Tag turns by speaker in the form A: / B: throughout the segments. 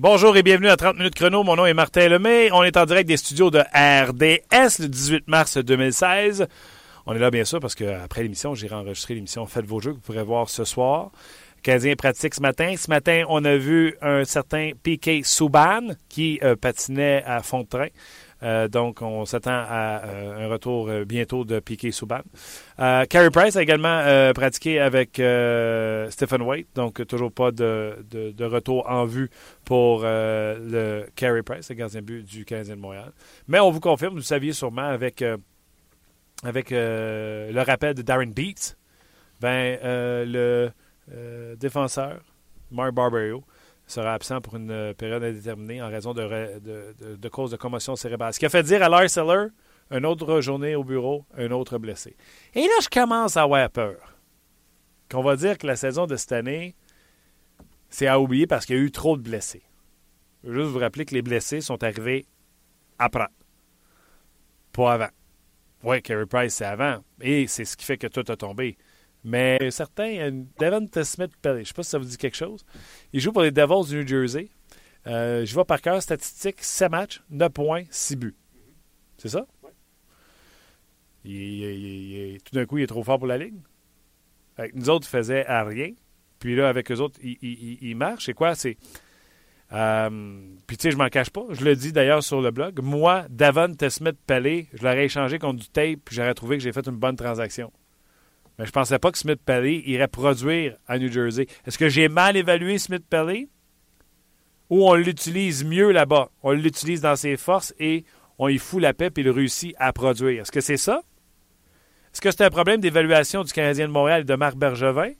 A: Bonjour et bienvenue à 30 minutes chrono. Mon nom est Martin Lemay. On est en direct des studios de RDS le 18 mars 2016. On est là bien sûr parce qu'après l'émission, j'irai enregistrer l'émission Faites vos jeux que vous pourrez voir ce soir. Canadien pratique ce matin. Ce matin, on a vu un certain Piquet Souban qui euh, patinait à fond de train. Euh, donc, on s'attend à euh, un retour euh, bientôt de Piquet Souban. Carey Price a également pratiqué avec Stephen White, donc toujours pas de, de, retour en vue pour le Carey Price, le gardien but du Canadien de Montréal. Mais on vous confirme, vous saviez sûrement avec, avec le rappel de Darren Beats, ben, le défenseur, Mark Barberio, sera absent pour une euh, période indéterminée en raison de, de, de, commotion cérébrale. Ce qui a fait dire à Lars Seller, une autre journée au bureau, un autre blessé. Et là, je commence à avoir peur. Qu'on va dire que la saison de cette année, c'est à oublier parce qu'il y a eu trop de blessés. Je veux juste vous rappeler que les blessés sont arrivés après. Pas avant. Oui, Carey Price, c'est avant. Et c'est ce qui fait que tout a tombé. Mais certains, Devon Smith je ne sais pas si ça vous dit quelque chose. Il joue pour les Devils du New Jersey. Euh, je vois par cœur, statistique, 7 matchs, 9 points, 6 buts. C'est ça? Oui. Il, tout d'un coup, il est trop fort pour la Ligue. nous autres, il faisait à rien. Puis là, avec eux autres, il, marche. C'est quoi? C'est. Euh, puis tu sais, je m'en cache pas. Je le dis d'ailleurs sur le blog. Moi, Davon Smith Pelé, je l'aurais échangé contre du tape, puis j'aurais trouvé que j'ai fait une bonne transaction. Mais je ne pensais pas que Smith Pelly irait produire à New Jersey. Est-ce que j'ai mal évalué Smith Pelly? Ou on l'utilise mieux là-bas? On l'utilise dans ses forces et on y fout la paix et il réussit à produire. Est-ce que c'est ça? Est-ce que c'est un problème d'évaluation du Canadien de Montréal et de Marc Bergevin?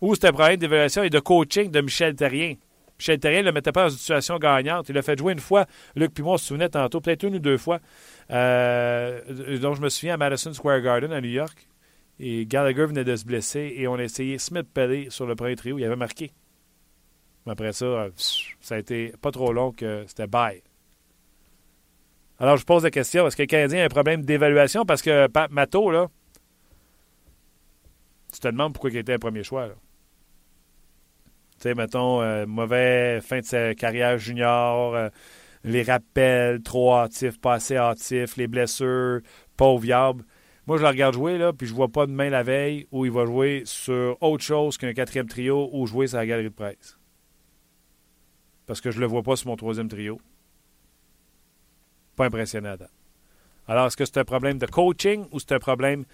A: Ou c'est un problème d'évaluation et de coaching de Michel Terrien? Michel Terrien ne le mettait pas dans une situation gagnante. Il l'a fait jouer une fois. Luc Pimon on se souvenait tantôt, peut-être une ou deux fois. Euh, dont je me souviens à Madison Square Garden à New York. Et Gallagher venait de se blesser et on a essayé Smith Pelly sur le premier trio. Il avait marqué. Mais après ça, ça a été pas trop long que c'était bye. Alors, je pose la question est-ce que le Canadien a un problème d'évaluation? Parce que Pat Mato, là, tu te demandes pourquoi il était un premier choix. Tu sais, mettons, euh, mauvais fin de sa carrière junior, euh, les rappels trop hâtifs, pas assez hâtifs, les blessures, pauvre viable. Moi, je le regarde jouer, là, puis je vois pas demain la veille où il va jouer sur autre chose qu'un quatrième trio ou jouer sur la galerie de presse. Parce que je le vois pas sur mon troisième trio. Pas impressionnant Alors, est-ce que c'est un problème de coaching ou c'est un problème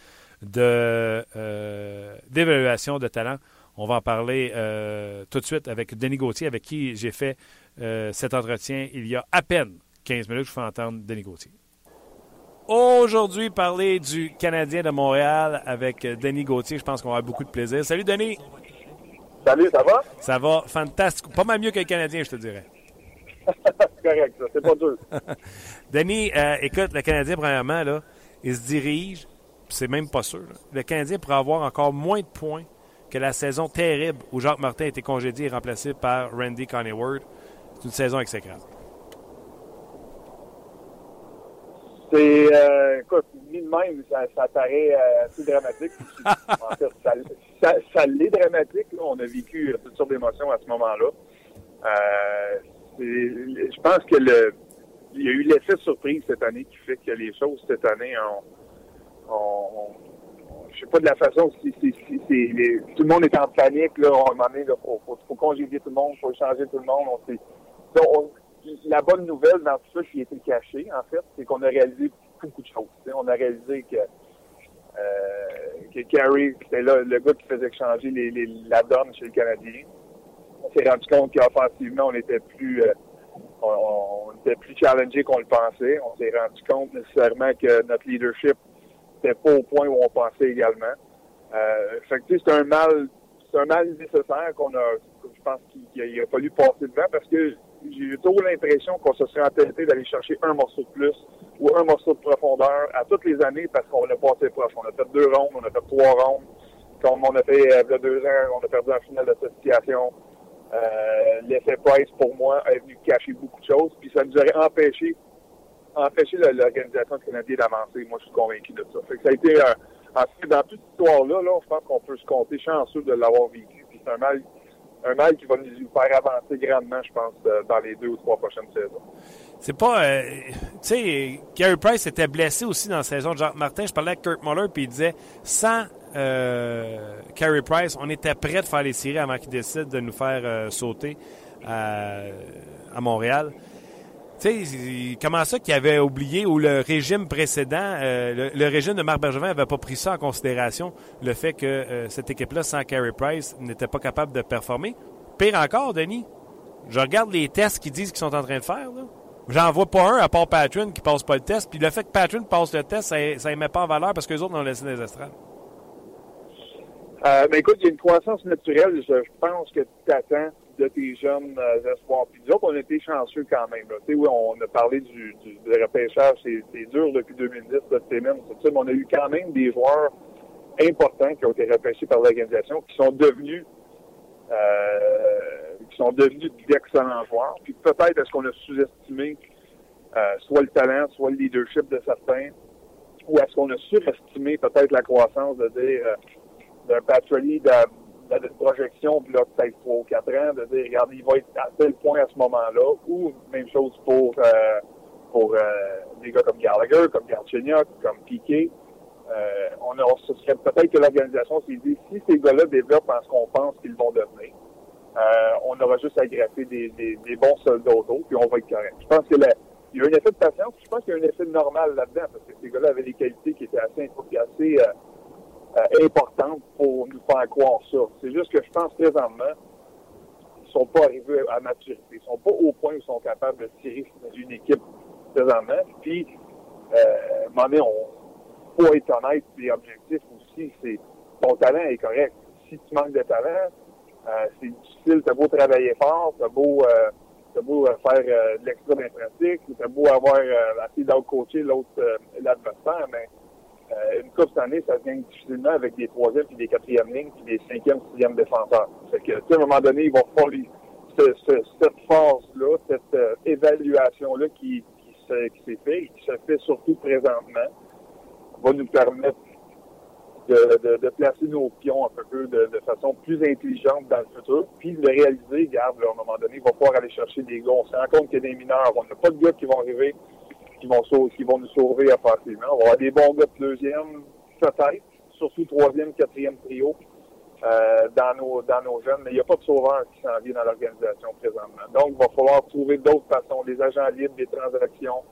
A: euh, d'évaluation de talent? On va en parler euh, tout de suite avec Denis Gauthier, avec qui j'ai fait euh, cet entretien il y a à peine 15 minutes. Je vous fais entendre Denis Gauthier. Aujourd'hui, parler du Canadien de Montréal avec Denis Gauthier. Je pense qu'on va avoir beaucoup de plaisir. Salut, Denis.
B: Salut, ça va?
C: Ça va fantastique. Pas mal mieux que le Canadien, je te dirais.
B: c'est correct, ça. C'est pas dur.
C: Denis, euh, écoute, le Canadien, premièrement, là, il se dirige, c'est même pas sûr. Le Canadien pourrait avoir encore moins de points que la saison terrible où Jacques Martin a été congédié et remplacé par Randy Ward. C'est une saison exécrable.
B: C'est, euh, écoute, ni de même, ça, ça paraît euh, assez dramatique. en fait, ça, ça, ça l'est dramatique. On a vécu toutes sortes d'émotions à ce moment-là. Euh, je pense que le, il y a eu l'effet surprise cette année qui fait que les choses cette année ont, ont, je sais pas de la façon si, si, si, si tout le monde est en panique là, on il faut, faut, faut, congédier tout le monde, faut changer tout le monde. On, la bonne nouvelle dans tout ça qui était caché, en fait, c'est qu'on a réalisé beaucoup de choses. On a réalisé que, euh, que c'était là le gars qui faisait changer les, la donne chez le Canadien. On s'est rendu compte qu'offensivement, on était plus euh, on, on, était plus challengé qu'on le pensait. On s'est rendu compte nécessairement que notre leadership n'était pas au point où on pensait également. Euh, fait que c'est un mal c'est un mal nécessaire qu'on a je pense qu'il a, a fallu passer devant parce que j'ai toujours l'impression qu'on se serait entêté d'aller chercher un morceau de plus ou un morceau de profondeur à toutes les années parce qu'on a passé proche. On a fait deux rondes, on a fait trois rondes. Comme on a fait euh, il y a deux ans, on a perdu en finale de. Euh, L'effet Price, pour moi, est venu cacher beaucoup de choses. Puis ça nous aurait empêché, empêché l'organisation canadienne d'avancer. Moi, je suis convaincu de ça. Fait que ça a été, euh, dans toute cette histoire-là, là, je pense qu'on peut se compter chanceux de l'avoir vécu. Puis c'est un mal un mal qui va nous faire avancer grandement, je pense, euh, dans les deux ou trois prochaines saisons.
A: C'est pas. Euh, tu sais, Carey Price était blessé aussi dans la saison de Jacques Martin. Je parlais avec Kurt Muller, puis il disait sans euh, Carey Price, on était prêt de faire les séries avant qu'il décide de nous faire euh, sauter à, à Montréal. Tu sais, comment ça qu'il avait oublié ou le régime précédent, euh, le, régime de Marc Bergevin n'avait pas pris ça en considération, le fait que euh, cette équipe-là, sans Carey Price, n'était pas capable de performer. Pire encore, Denis, je regarde les tests qu'ils disent qu'ils sont en train de faire. J'en vois pas un à part Patron qui passe pas le test. Puis le fait que Patron passe le test, ça ne met pas en valeur parce que les autres ont laissé des estrades.
B: Euh, ben écoute, il y a une croissance naturelle. Je, pense que tu attends de tes jeunes euh, espoirs. Puis nous autres, on a été chanceux quand même. On a parlé du, du, repêchage, c'est dur depuis 2010, cette semaine, mais on a eu quand même des joueurs importants qui ont été repêchés par l'organisation, qui sont devenus euh, qui sont devenus d'excellents joueurs. Puis peut-être est-ce qu'on a sous-estimé euh, soit le talent, soit le leadership de certains, ou est-ce qu'on a surestimé peut-être la croissance de dire euh, d'un de, projection, puis là, peut-être 3 ou 4 ans, de dire, regarde, il va être à tel point à ce moment-là, ou même chose pour, euh, pour euh, des gars comme Gallagher, comme Galchenyuk, comme Piquet. Euh, on, ce serait peut-être que l'organisation s'est dit, si ces gars-là développent en ce qu'on pense qu'ils vont devenir, on aura juste à graffer des, des, bons soldats autour, puis on va être correct. Je pense que il y a un effet de patience, je pense qu'il y a un effet normal là-dedans, parce que ces gars-là avaient des qualités qui étaient assez, assez euh, euh, importante pour nous faire croire ça. C'est juste que je pense présentement, ils sont pas arrivés à maturité. Ils sont pas au point où ils sont capables de tirer une équipe présentement. Puis, euh, moment on faut être honnête et objectif aussi. C'est ton talent est correct. Si tu manques de talent, euh, c'est difficile. T'as beau travailler fort, t'as beau euh, t'as beau euh, faire euh, de l'extra pratique, t'as beau avoir euh, assez d'out-coacher l'autre l'adversaire, mais euh, une coupe cette année, ça se gagne difficilement avec des troisièmes puis des quatrièmes lignes puis des cinquièmes, sixièmes défenseurs. Fait que, à un moment donné, il va falloir ce, ce, cette phase-là, cette euh, évaluation-là qui, qui, qui s'est faite et qui se fait surtout présentement, va nous permettre de, de, placer nos pions un peu de, de, façon plus intelligente dans le futur, puis de réaliser, regarde, à un moment donné, il va falloir aller chercher des gars. On se rend compte qu'il y a des mineurs. On n'a pas de gars qui vont arriver qui vont, qui vont nous sauver offensivement. On va avoir des bons gars de deuxième, peut-être, surtout troisième, quatrième trio euh, dans, nos, dans nos jeunes, mais il n'y a pas de sauveur qui s'en vient dans l'organisation présentement. Donc, il va falloir trouver d'autres façons, des agents libres, des transactions,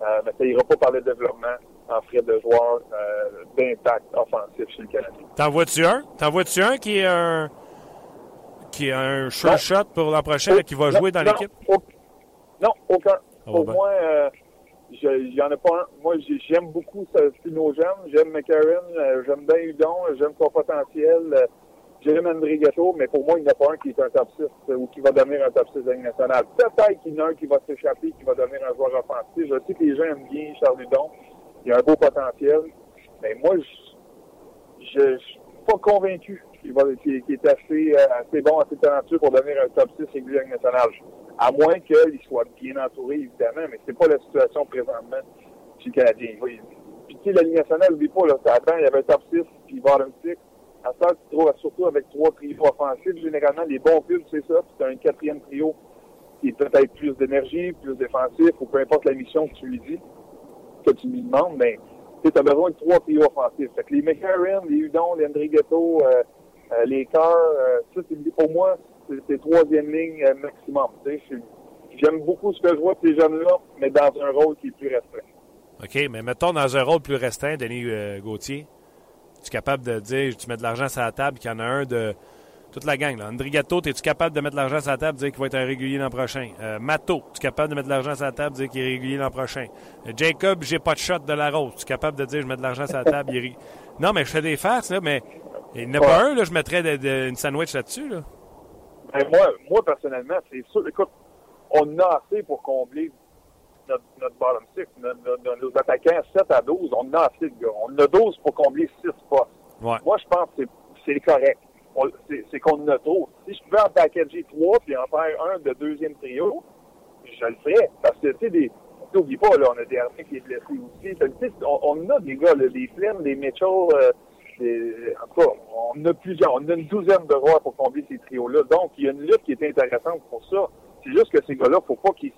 B: euh, mais ça ira pas par le développement en frais de joueurs euh, d'impact offensif chez le Canadien.
A: T'en vois-tu un? T'en vois-tu un qui est un qui est un sure shot pour l'an prochain, qui va jouer dans l'équipe?
B: Non, aucun. Pour moi, euh, il y en a pas un. Moi, j'aime beaucoup nos jeunes. J'aime McCarron, euh, j'aime bien Udon, j'aime son potentiel. Euh, j'aime André Gâteau, mais pour moi, il n'y en a pas un qui est un top 6 euh, ou qui va devenir un top 6 de la nationale. Peut-être qu'il y en a un qui va s'échapper, qui va devenir un joueur offensif. Je sais que les gens aiment bien Charles Udon. Il a un beau potentiel. Mais moi, je ne suis pas convaincu qu'il qu est assez, assez bon, assez talentueux pour devenir un top 6 régulier national à moins qu'il soit bien entouré, évidemment, mais c'est pas la situation présentement chez le Canadien. Puis, tu sais, la Ligue nationale, n'oublie pas, là, avant, il y avait un top 6, puis bottom 6. À ça, tu trouves surtout avec trois trios offensifs. Généralement, les bons films, c'est ça. Puis tu as un quatrième trio qui peut-être plus d'énergie, plus défensif, ou peu importe la mission que tu lui dis, que tu lui demandes, mais tu as besoin de trois trios offensifs. Fait que les McCarron, les Udon, les André Ghetto, euh, euh, les Cœurs, euh, ça, pour moi, c'est troisième ligne euh, maximum. J'aime beaucoup ce que je vois de ces jeunes-là, mais dans un rôle qui est plus restreint.
A: OK, mais mettons dans un rôle plus restreint, Denis euh, Gauthier, es capable de dire, tu mets de l'argent sur la table, qu'il y en a un de toute la gang. Là. Andrigato, es-tu capable de mettre de l'argent sur la table, dire qu'il va être un régulier l'an prochain? Euh, Mato, es-tu capable de mettre de l'argent sur la table, dire qu'il est régulier l'an prochain? Euh, Jacob, j'ai pas de shot de la rose. Tu capable de dire, je mets de l'argent sur la table, il est... Non, mais je fais des farces, là, mais il n'y en a pas un, là, je mettrais une sandwich là-dessus, là.
B: Ben, moi, moi, personnellement, c'est sûr. Écoute, on a assez pour combler notre, notre bottom six, nos attaquants 7 à 12. On a assez de gars. On a 12 pour combler 6 postes.
A: Ouais.
B: Moi, je pense que c'est correct. C'est qu'on en a trop. Si je pouvais en packager 3 puis en faire un de deuxième trio, je le ferais. Parce que, tu sais, des. N'oublie pas, là, on a des armées qui est blessé aussi. On, on a des gars, là, des Flynn, des Mitchell, euh, en tout cas, on a plusieurs, on a une douzaine de rois pour combler ces trios-là. Donc, il y a une lutte qui est intéressante pour ça. C'est juste que ces gars-là, faut pas qu'ils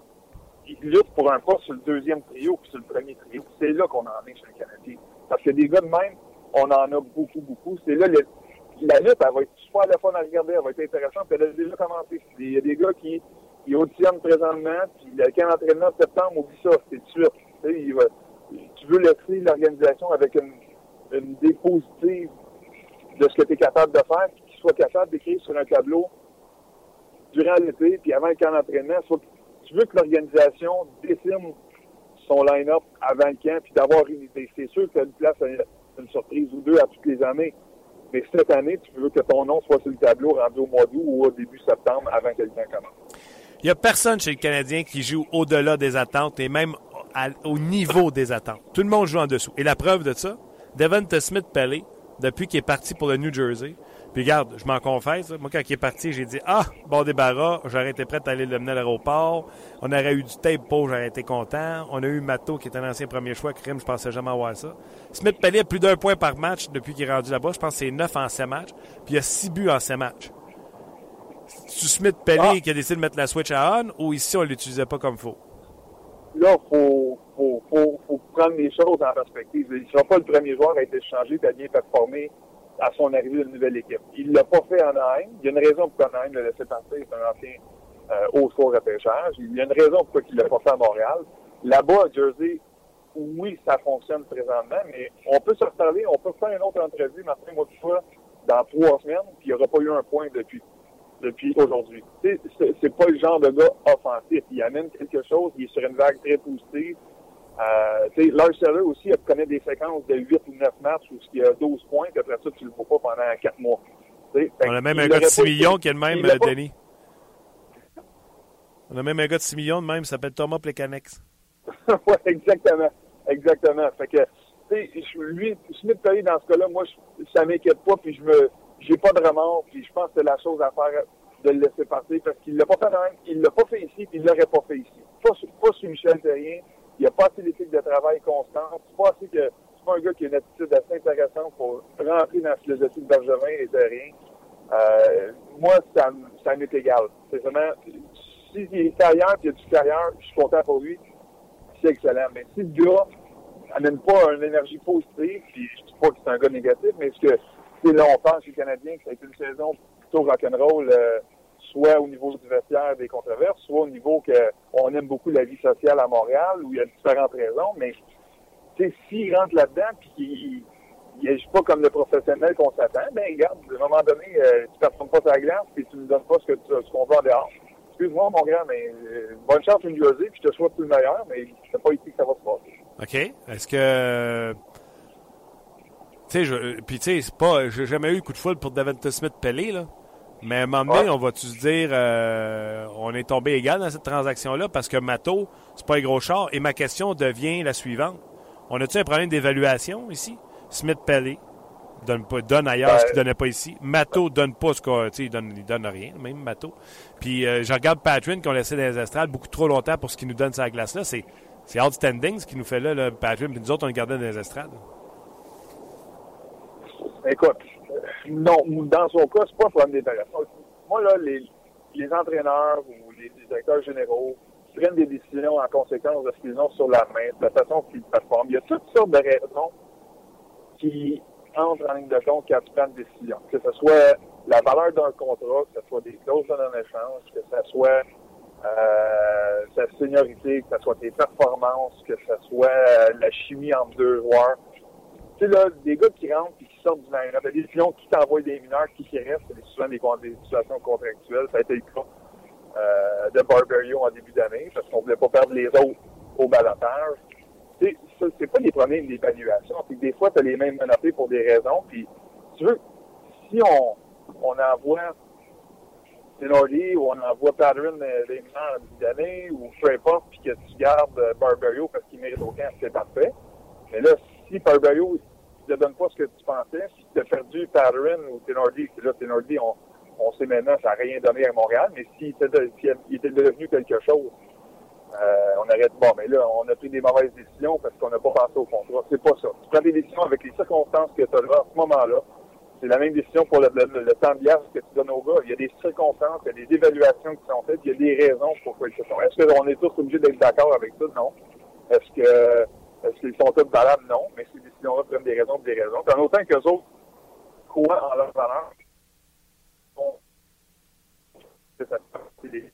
B: luttent pour un poste sur le deuxième trio puis sur le premier trio. C'est là qu'on en est chez le Canadien. Parce que des gars de même, on en a beaucoup, beaucoup. C'est là, la lutte, elle va être super la fun à regarder, elle va être intéressante, puis elle a déjà commencé. Il y a des gars qui, qui auditionnent présentement, puis le camp d'entraînement de septembre, oublie ça, c'est suite. Tu, sais, tu veux laisser l'organisation avec une une idée positive de ce que tu es capable de faire, puis qu'il soit capable d'écrire sur un tableau durant l'été, puis avant le camp d'entraînement. Tu veux que l'organisation dessine son line-up avant le camp, puis d'avoir une idée. C'est sûr que tu une place une surprise ou deux à toutes les années. Mais cette année, tu veux que ton nom soit sur le tableau rendu au mois d'août ou au début septembre avant que camp commence.
A: Il n'y a personne chez le Canadien qui joue au-delà des attentes et même au niveau des attentes. Tout le monde joue en dessous. Et la preuve de ça, Devonta Smith-Pelé, depuis qu'il est parti pour le New Jersey, puis regarde, je m'en confesse, moi quand il est parti, j'ai dit Ah, bon débarras, j'aurais été prêt à aller le mener à l'aéroport. On aurait eu du tape pour, j'aurais été content. On a eu Mato qui est un ancien premier choix, crime, je pensais jamais avoir ça. Smith Pelé a plus d'un point par match depuis qu'il est rendu là-bas. Je pense que c'est 9 en 7 matchs. Puis il y a 6 buts en 7 matchs. C'est Smith Pelé ah. qui a décidé de mettre la switch à on ou ici on l'utilisait pas comme faut?
B: Là, faut faut, faut, prendre les choses en perspective. Il ne sera pas le premier joueur à être échangé et à bien performer à son arrivée d'une nouvelle équipe. Il ne l'a pas fait en Anaheim. Il y a une raison pour Anaheim l'a laissé partir. C'est un ancien euh, haut score repêchage. Il y a une raison pourquoi il ne l'a pas fait à Montréal. Là-bas, à Jersey, oui, ça fonctionne présentement, mais on peut se reparler, on peut faire une autre entrevue, Martin, moi, fois, dans trois semaines, puis il n'y aura pas eu un point depuis aujourd'hui. C'est pas le genre de gars offensif. Il amène quelque chose, il est sur une vague très positive. Euh, Lars Seller aussi il connaît des séquences de 8 ou 9 matchs où il y a 12 points, puis après ça, tu ne le vois pas pendant 4 mois.
A: On a même un gars de 6 millions qui est le même, euh, Denis. On a même un gars de 6 millions de même, il s'appelle Thomas Plekanex.
B: oui, exactement. Exactement. Fait que, tu sais, lui, Smith Pelly, dans ce cas-là, moi, ça m'inquiète pas, puis je me, j'ai pas de remords, puis je pense que c'est la chose à faire de le laisser partir, parce qu'il l'a pas fait même, il l'a pas fait ici, puis il l'aurait pas fait ici. Pas, pas sur Michel Terrien, il n'y a pas assez d'éthique de travail constante. C'est pas assez que c'est pas un gars qui a une attitude assez intéressante pour rentrer dans la philosophie de Bergevin et de rien. Euh, moi, ça, ça m'est égal. C'est vraiment, s'il est ailleurs et il a du carrière, je suis content pour lui. C'est excellent. Mais si le gars n'amène pas une énergie positive, puis je dis pas que c'est un gars négatif, mais ce que c'est longtemps chez les Canadiens que ça a été une saison plutôt rock'n'roll, euh, soit au niveau du vestiaire des controverses, soit au niveau qu'on aime beaucoup la vie sociale à Montréal, où il y a différentes raisons, mais s'il rentre là-dedans puis qu'il n'agit pas comme le professionnel qu'on s'attend, ben regarde, à un moment donné, euh, tu ne performes pas ta glace et tu ne donnes pas ce que ce qu'on veut en dehors. Excuse-moi, mon grand, mais euh, bonne chance une Jersey, puis je te souhaite tout le meilleur, mais c'est pas ici que ça va se passer.
A: OK. Est-ce que tu sais, puis tu sais, c'est pas, j'ai jamais eu coup de foule pour Devonta Smith Pelé, là. Mais à un moment donné, on va-tu se dire, euh, on est tombé égal dans cette transaction-là? Parce que Mato, c'est pas un gros char. Et ma question devient la suivante. On a-tu un problème d'évaluation ici? Smith Pelé donne, pas, donne ailleurs ce qu'il donnait pas ici. Mato donne pas ce qu'il donne, il donne rien, même Mato. Puis euh, je regarde Patrick qu'on laissé dans les estrades beaucoup trop longtemps pour ce qu'il nous donne sa glace-là. C'est, c'est outstanding ce qu'il nous fait là, là Patrick. Puis nous autres, on le gardait dans les estrades.
B: Écoute, non, dans son cas, c'est pas un problème d'intégration. Moi, là, les, les entraîneurs ou les, directeurs généraux prennent des décisions en conséquence de ce qu'ils ont sur la main, de la façon qu'ils performent. Il y a toutes sortes de raisons qui entrent en ligne de compte quand tu prends une décision. Que ce soit la valeur d'un contrat, que ce soit des clauses d'un échange, que ce soit euh, sa seniorité, que ce soit tes performances, que ce soit euh, la chimie entre deux joueurs Tu sais, là, des gars qui rentrent et qui sortent du mineur, des décisions qui t'envoient des mineurs, qui qui restent, c'est souvent des, situations contractuelles. Ça a été le cas euh, de Barbario en début d'année, parce qu'on voulait pas perdre les autres au balotage. Tu sais, c'est pas des problèmes d'évaluation. Puis des fois, tu as les mêmes menacés pour des raisons. Puis, tu veux, si on, on envoie Tenardi ou on envoie Patterson des mineurs en début d'année, ou peu importe, puis que tu gardes euh, Barbario parce qu'il mérite aucun, c'est parfait. Mais là, si Barbario ne donne pas ce que tu pensais, si tu as perdu Patterson ou Tenardi, là, Tenardi, on, sait maintenant, ça n'a rien donné à Montréal, mais s'il était, était devenu quelque chose, euh, on arrête. Bon, mais là, on a pris des mauvaises décisions parce qu'on n'a pas pensé au contrat. C'est pas ça. Tu prends des décisions avec les circonstances que tu as à ce moment-là. C'est la même décision pour le, temps de gaz que tu donnes aux gars. Il y a des circonstances, il y a des évaluations qui sont faites, il y a des raisons pourquoi ils se font. Est-ce qu'on est tous obligés d'être d'accord avec ça? Non. Est-ce que est-ce qu'ils sont tous valables? Non. Mais ces décisions-là prennent des raisons des raisons. en autant qu'eux autres croient en leur valeur, ça fait des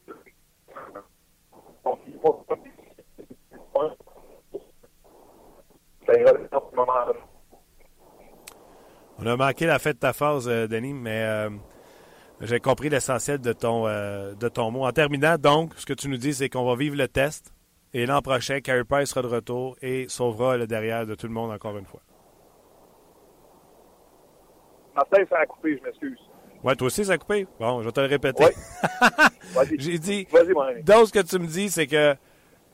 A: on a manqué la fête de ta phase, euh, Denis, mais euh, j'ai compris l'essentiel de ton euh, de ton mot. En terminant, donc, ce que tu nous dis, c'est qu'on va vivre le test et l'an prochain, Carey Price sera de retour et sauvera le derrière de tout le monde encore une fois.
B: Martin, ça a coupé, je m'excuse.
A: Ouais, toi aussi, ça a coupé? Bon, je vais te le répéter. J'ai dit.
B: Donc,
A: ce que tu me dis, c'est que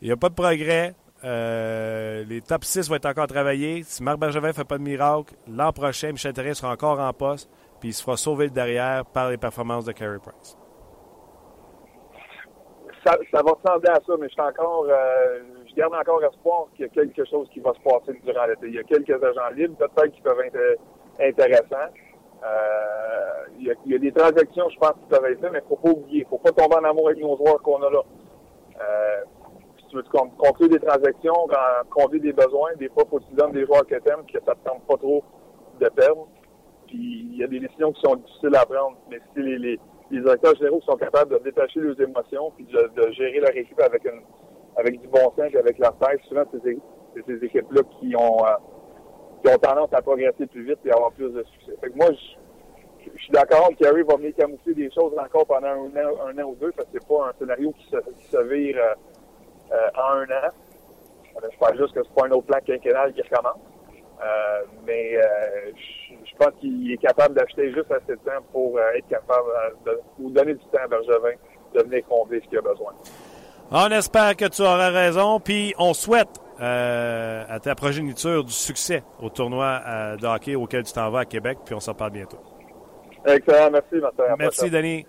A: il n'y a pas de progrès. Euh, les top 6 vont être encore travaillés. Si Marc Bergevin ne fait pas de miracle, l'an prochain, Michel Therrien sera encore en poste, puis il se fera sauver le derrière par les performances de Carey Price.
B: Ça, va ressembler à ça, mais je encore, euh, je garde encore espoir qu'il y a quelque chose qui va se passer durant l'été. Il y a quelques agents libres, peut-être qui peuvent être intéressants. Euh, il, y a, des transactions, je pense, qui peuvent être faites, mais faut pas oublier. Faut pas tomber en amour avec nos joueurs qu'on a là. Euh, si tu veux conclure des transactions, conduire des besoins, des fois, faut que tu des joueurs que tu aimes, que ça te tente pas trop de perdre. Puis il y a des décisions qui sont difficiles à prendre. Mais si les, les directeurs généraux sont capables de détacher leurs émotions puis de, gérer leur équipe avec une avec du bon sens et avec leur tête, souvent c'est ces, équipes-là qui ont euh, qui ont tendance à progresser plus vite et avoir plus de succès. Fait que moi, je, je suis d'accord que Carey va venir camoufler des choses encore pendant un an, un an ou deux, parce que c'est pas un scénario qui se, qui se vire euh, euh en un an. Euh, je pense juste que c'est pas un autre plan quinquennal qui recommence. Euh, mais euh, je, pense qu'il est capable d'acheter juste assez de temps pour euh, être capable de donner du temps à Bergevin de venir combler ce qu'il a besoin.
A: On espère que tu auras raison, puis on souhaite euh, à ta progéniture du succès au tournoi de hockey auquel tu t'en vas à Québec, puis on s'en parle bientôt.
B: Excellent, merci Martin.
A: Merci Denis.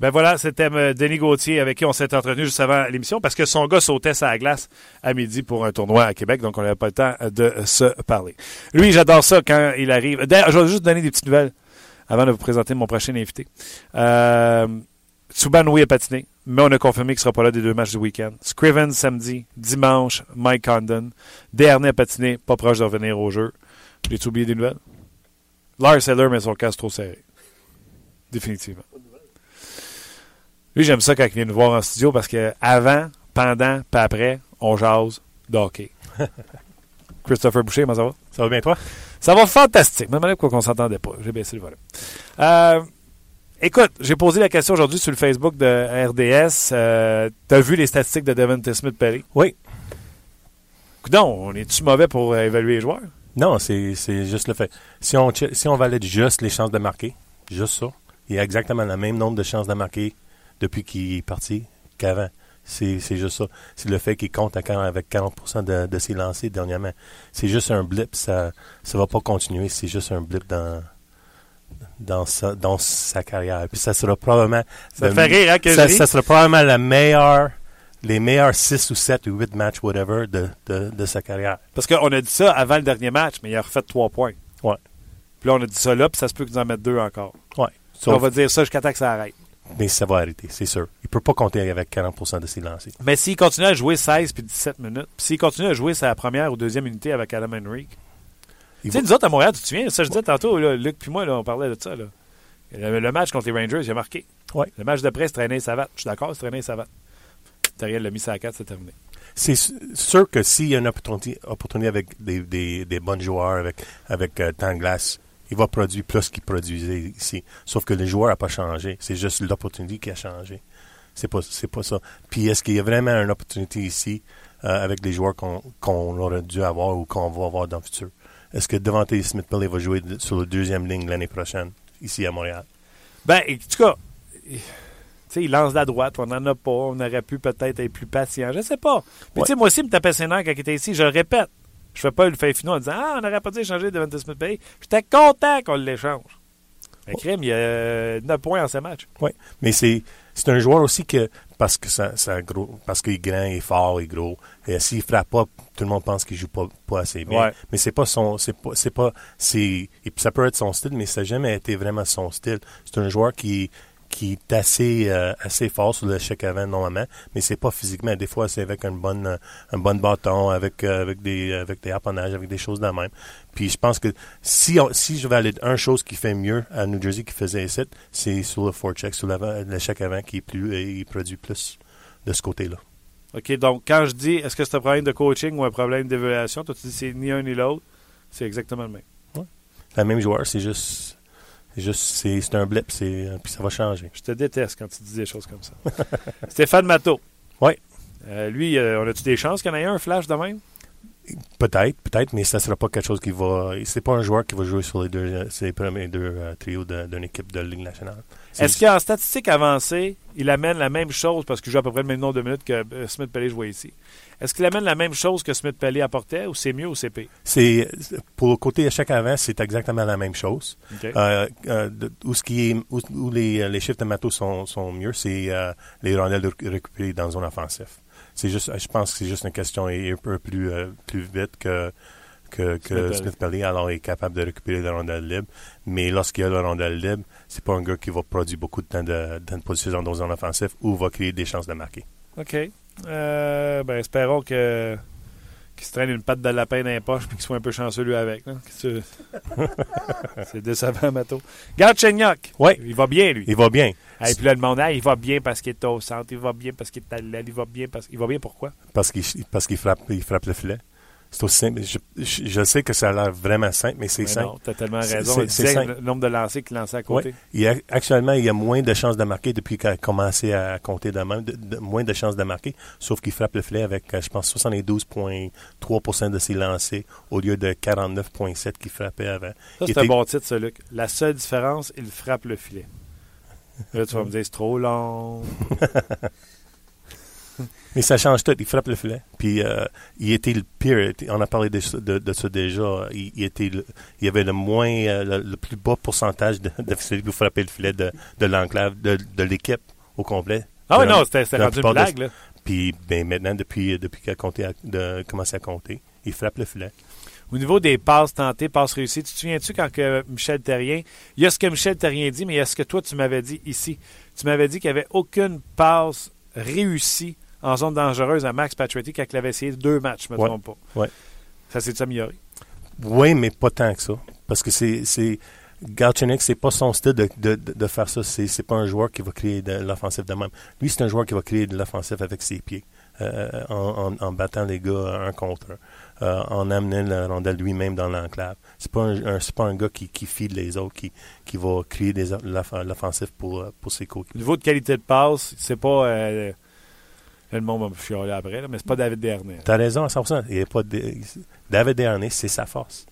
A: Ben voilà, c'était euh, Denis Gauthier avec qui on s'est entretenu juste avant l'émission parce que son gars sautait sa glace à midi pour un tournoi à Québec, donc on n'avait pas le temps de se parler. Lui, j'adore ça quand il arrive. Je vais juste donner des petites nouvelles avant de vous présenter mon prochain invité. Euh, Souban, oui, a patiné mais on a confirmé qu'il ne sera pas là des deux matchs du week-end. Scriven samedi, dimanche, Mike Condon. Dernier patiné, pas proche de revenir au jeu. J'ai-tu oublié des nouvelles? Lars Eller met son casque trop serré. Définitivement. Lui, j'aime ça quand il vient nous voir en studio parce que avant, pendant, pas après, on jase d'hockey. Christopher Boucher, comment ça va?
D: Ça va bien, toi?
A: Ça va fantastique. Même pourquoi qu'on s'entendait pas. J'ai baissé le volume. Euh, Écoute, j'ai posé la question aujourd'hui sur le Facebook de RDS. Euh, tu as vu les statistiques de Devin Smith Perry?
D: Oui.
A: Non, on est-tu mauvais pour euh, évaluer les joueurs?
D: Non, c'est juste le fait. Si on, si on valide juste les chances de marquer, juste ça, il y a exactement le même nombre de chances de marquer depuis qu'il est parti qu'avant. C'est juste ça. C'est le fait qu'il compte avec 40 de, de ses lancers dernièrement. C'est juste un blip. Ça ne va pas continuer. C'est juste un blip dans, dans sa, dans sa carrière. Puis ça sera probablement.
A: Ça fait rire, hein, que
D: ça, ça, sera probablement la meilleure, les meilleurs 6 ou 7 ou 8 matchs, whatever, de, de, de sa carrière.
A: Parce qu'on a dit ça avant le dernier match, mais il a refait 3 points.
D: Ouais.
A: Puis là, on a dit ça là, puis ça se peut qu'ils en mettent 2 encore.
D: Ouais.
A: on va dire ça jusqu'à temps que ça arrête.
D: Mais ça va arrêter, c'est sûr. Il peut pas compter avec 40% de ses lancers.
A: Mais s'il continue à jouer 16 puis 17 minutes, s'il continue à jouer sa première ou deuxième unité avec Adam Henrique, tu sais, nous autres, à Montréal, tu te souviens, ça je disais tantôt, là, Luc puis moi, là, on parlait de ça. Là. Le, match contre les Rangers, il a marqué.
D: Ouais.
A: Le match de presse, traîner savate. Je suis d'accord, c'est traîner savate. Terriel l'a mis ça à 4, c'est terminé.
D: c'est sûr que s'il y a une opportunité, opportunité avec des, des, des bons joueurs, avec, avec euh, temps de glace, il va produire plus qu'il produisait ici. Sauf que le joueur n'a pas changé. C'est juste l'opportunité qui a changé. C'est pas, c'est pas ça. Puis est-ce qu'il y a vraiment une opportunité ici euh, avec les joueurs qu'on, aurait dû avoir ou qu'on va avoir dans le futur? Est-ce que Devante Smith-Pelly va jouer sur la deuxième ligne l'année prochaine, ici à Montréal?
A: Ben, en tout cas, tu sais, il lance de la droite, on n'en a pas, on aurait pu peut-être être plus patient, je sais pas.
D: Ouais.
A: tu sais, moi aussi, il me tapait ses nerfs quand il était ici, je le répète. Je fais pas le fait finaux en disant Ah, on n'aurait pas dû échanger Devante Smith-Pelly. J'étais content qu'on l'échange. Le crime, il y a 9 points en ce match.
D: Oui, mais c'est c'est un joueur aussi que parce que ça, ça gros parce qu'il est grand, il est fort, il est gros. Et s'il frappe pas, tout le monde pense qu'il joue pas, pas assez bien.
A: Ouais.
D: Mais c'est pas son c'est pas c'est pas c'est ça peut être son style, mais ça n'a jamais été vraiment son style. C'est un joueur qui qui est assez euh, assez fort sur le chèque avant normalement, mais c'est pas physiquement. Des fois, c'est avec un bon euh, un bon bâton, avec euh, avec des avec des appennages, avec des choses de la même. Puis je pense que si on- si je valide une chose qui fait mieux à New Jersey qui faisait ici, c'est sur le forecheck, sur le chèque avant qui est plus et il produit plus de ce côté-là.
A: OK, donc quand je dis est-ce que c'est un problème de coaching ou un problème d'évaluation, toi tu dis c'est ni un ni l'autre, c'est exactement le même.
D: C'est le même joueur, c'est juste c'est juste c'est un blip, euh, puis ça va changer.
A: Je te déteste quand tu dis des choses comme ça. Stéphane Matteau.
D: Ouais.
A: Euh, lui, euh, on a-tu des chances qu'il y en ait un, un flash de même?
D: Peut-être, peut-être, mais ça sera pas quelque chose qui va. C'est pas un joueur qui va jouer sur les deux, ces premiers deux euh, trios d'une équipe de Ligue nationale.
A: Est-ce qu'en statistique avancée, il amène la même chose, parce qu'il joue à peu près le même nombre de minutes que euh, Smith-Pelly jouait ici? Est-ce qu'il amène la même chose que Smith-Pelly apportait, ou c'est mieux ou c'est pire?
D: C'est pour le côté échec avant, c'est exactement la même chose. Euh, euh, où ce qui est, où, où les, les chiffres de matos sont, sont mieux, c'est euh, les rondelles de- récupérées dans la zone offensive. C'est juste, je pense que c'est juste une question un peu plus plus vite que que, que
A: Smith-Pelly.
D: Smith Pelly, alors il est capable de récupérer la rondelle libre. Mais lorsqu'il y a la rondelle libre, c'est pas un gars qui va produire beaucoup de temps de, de position dans zone offensive ou va créer des chances de marquer.
A: OK. Euh, ben, espérons que qu'il se traîne une patte de lapin dans les poches puis qu'il soit un peu chanceux lui avec. tu- c'est décevant, Mato. Garde Chenyok.
D: Ouais.
A: Il va bien, lui.
D: Il va bien.
A: Et puis là, le monde, ah, il va bien parce qu'il est au centre, il va bien parce qu'il est à l'aile, il va bien parce qu'il va bien pourquoi?
D: parce qu'il parce qu'il frappe il frappe le filet. C'est aussi simple. Je, je, je sais que ça a l'air vraiment simple, mais c'est simple.
A: non, t'as tellement raison.
D: c'est-
A: le nombre de lancers qu'il lançait à côté.
D: A- actuellement, il y a moins de chances de marquer depuis qu'il a commencé à compter de même, de- de- moins de chances de marquer, sauf qu'il frappe le filet avec, euh, je pense, 72,3% de ses lancers au lieu de 49,7% qu'il frappait avant.
A: Ça, c'est un bon titre, ça, Luc. La seule différence, il frappe le filet. Là, tu vas me dire, c'est trop long.
D: Mais ça change tout. Il frappe le filet. Puis euh, il était le pire. On a parlé de, ça- de, de ça déjà. Il, il était le- il avait le moins, euh, le, le plus bas pourcentage de, de celui qui frappait le filet de, de l'enclave, de, de l'équipe au complet.
A: Ah oui, non, c'était rendu une blague, là.
D: Puis ben, maintenant, depuis, depuis qu'il a compté à- de, commencé à compter, il frappe le filet.
A: Au niveau des passes tentées, passes réussies, tu te souviens-tu quand que Michel Terrien, il y a ce que Michel Terrien dit, mais il y a ce que toi tu m'avais dit ici. Tu m'avais dit qu'il n'y avait aucune passe réussie en zone dangereuse à Max Pacioretty quand il avait essayé deux matchs, je ne me
D: Ouais.
A: trompe pas.
D: Ouais.
A: Ça s'est amélioré.
D: Oui, mais pas tant que ça. Parce que c'est. Galchenyuk, c'est pas son style de, de, de- faire ça. C'est, c'est pas un joueur qui va créer de l'offensive de même. Lui, c'est un joueur qui va créer de l'offensive avec ses pieds. euh, en, en- en battant les gars un contre un. euh, en amenant la rondelle lui-même dans l'enclave. C'est pas un, un- c'est pas un gars qui, qui file les autres, qui, qui va créer l'offensive pour, pour ses
A: Au
D: coéquipiers.
A: niveau de qualité de passe, c'est pas. euh, le monde va me fioler après, là, mais c'est pas David Dernay.
D: T'as raison à 100%. Il a pas de, David Dernay, c'est sa force.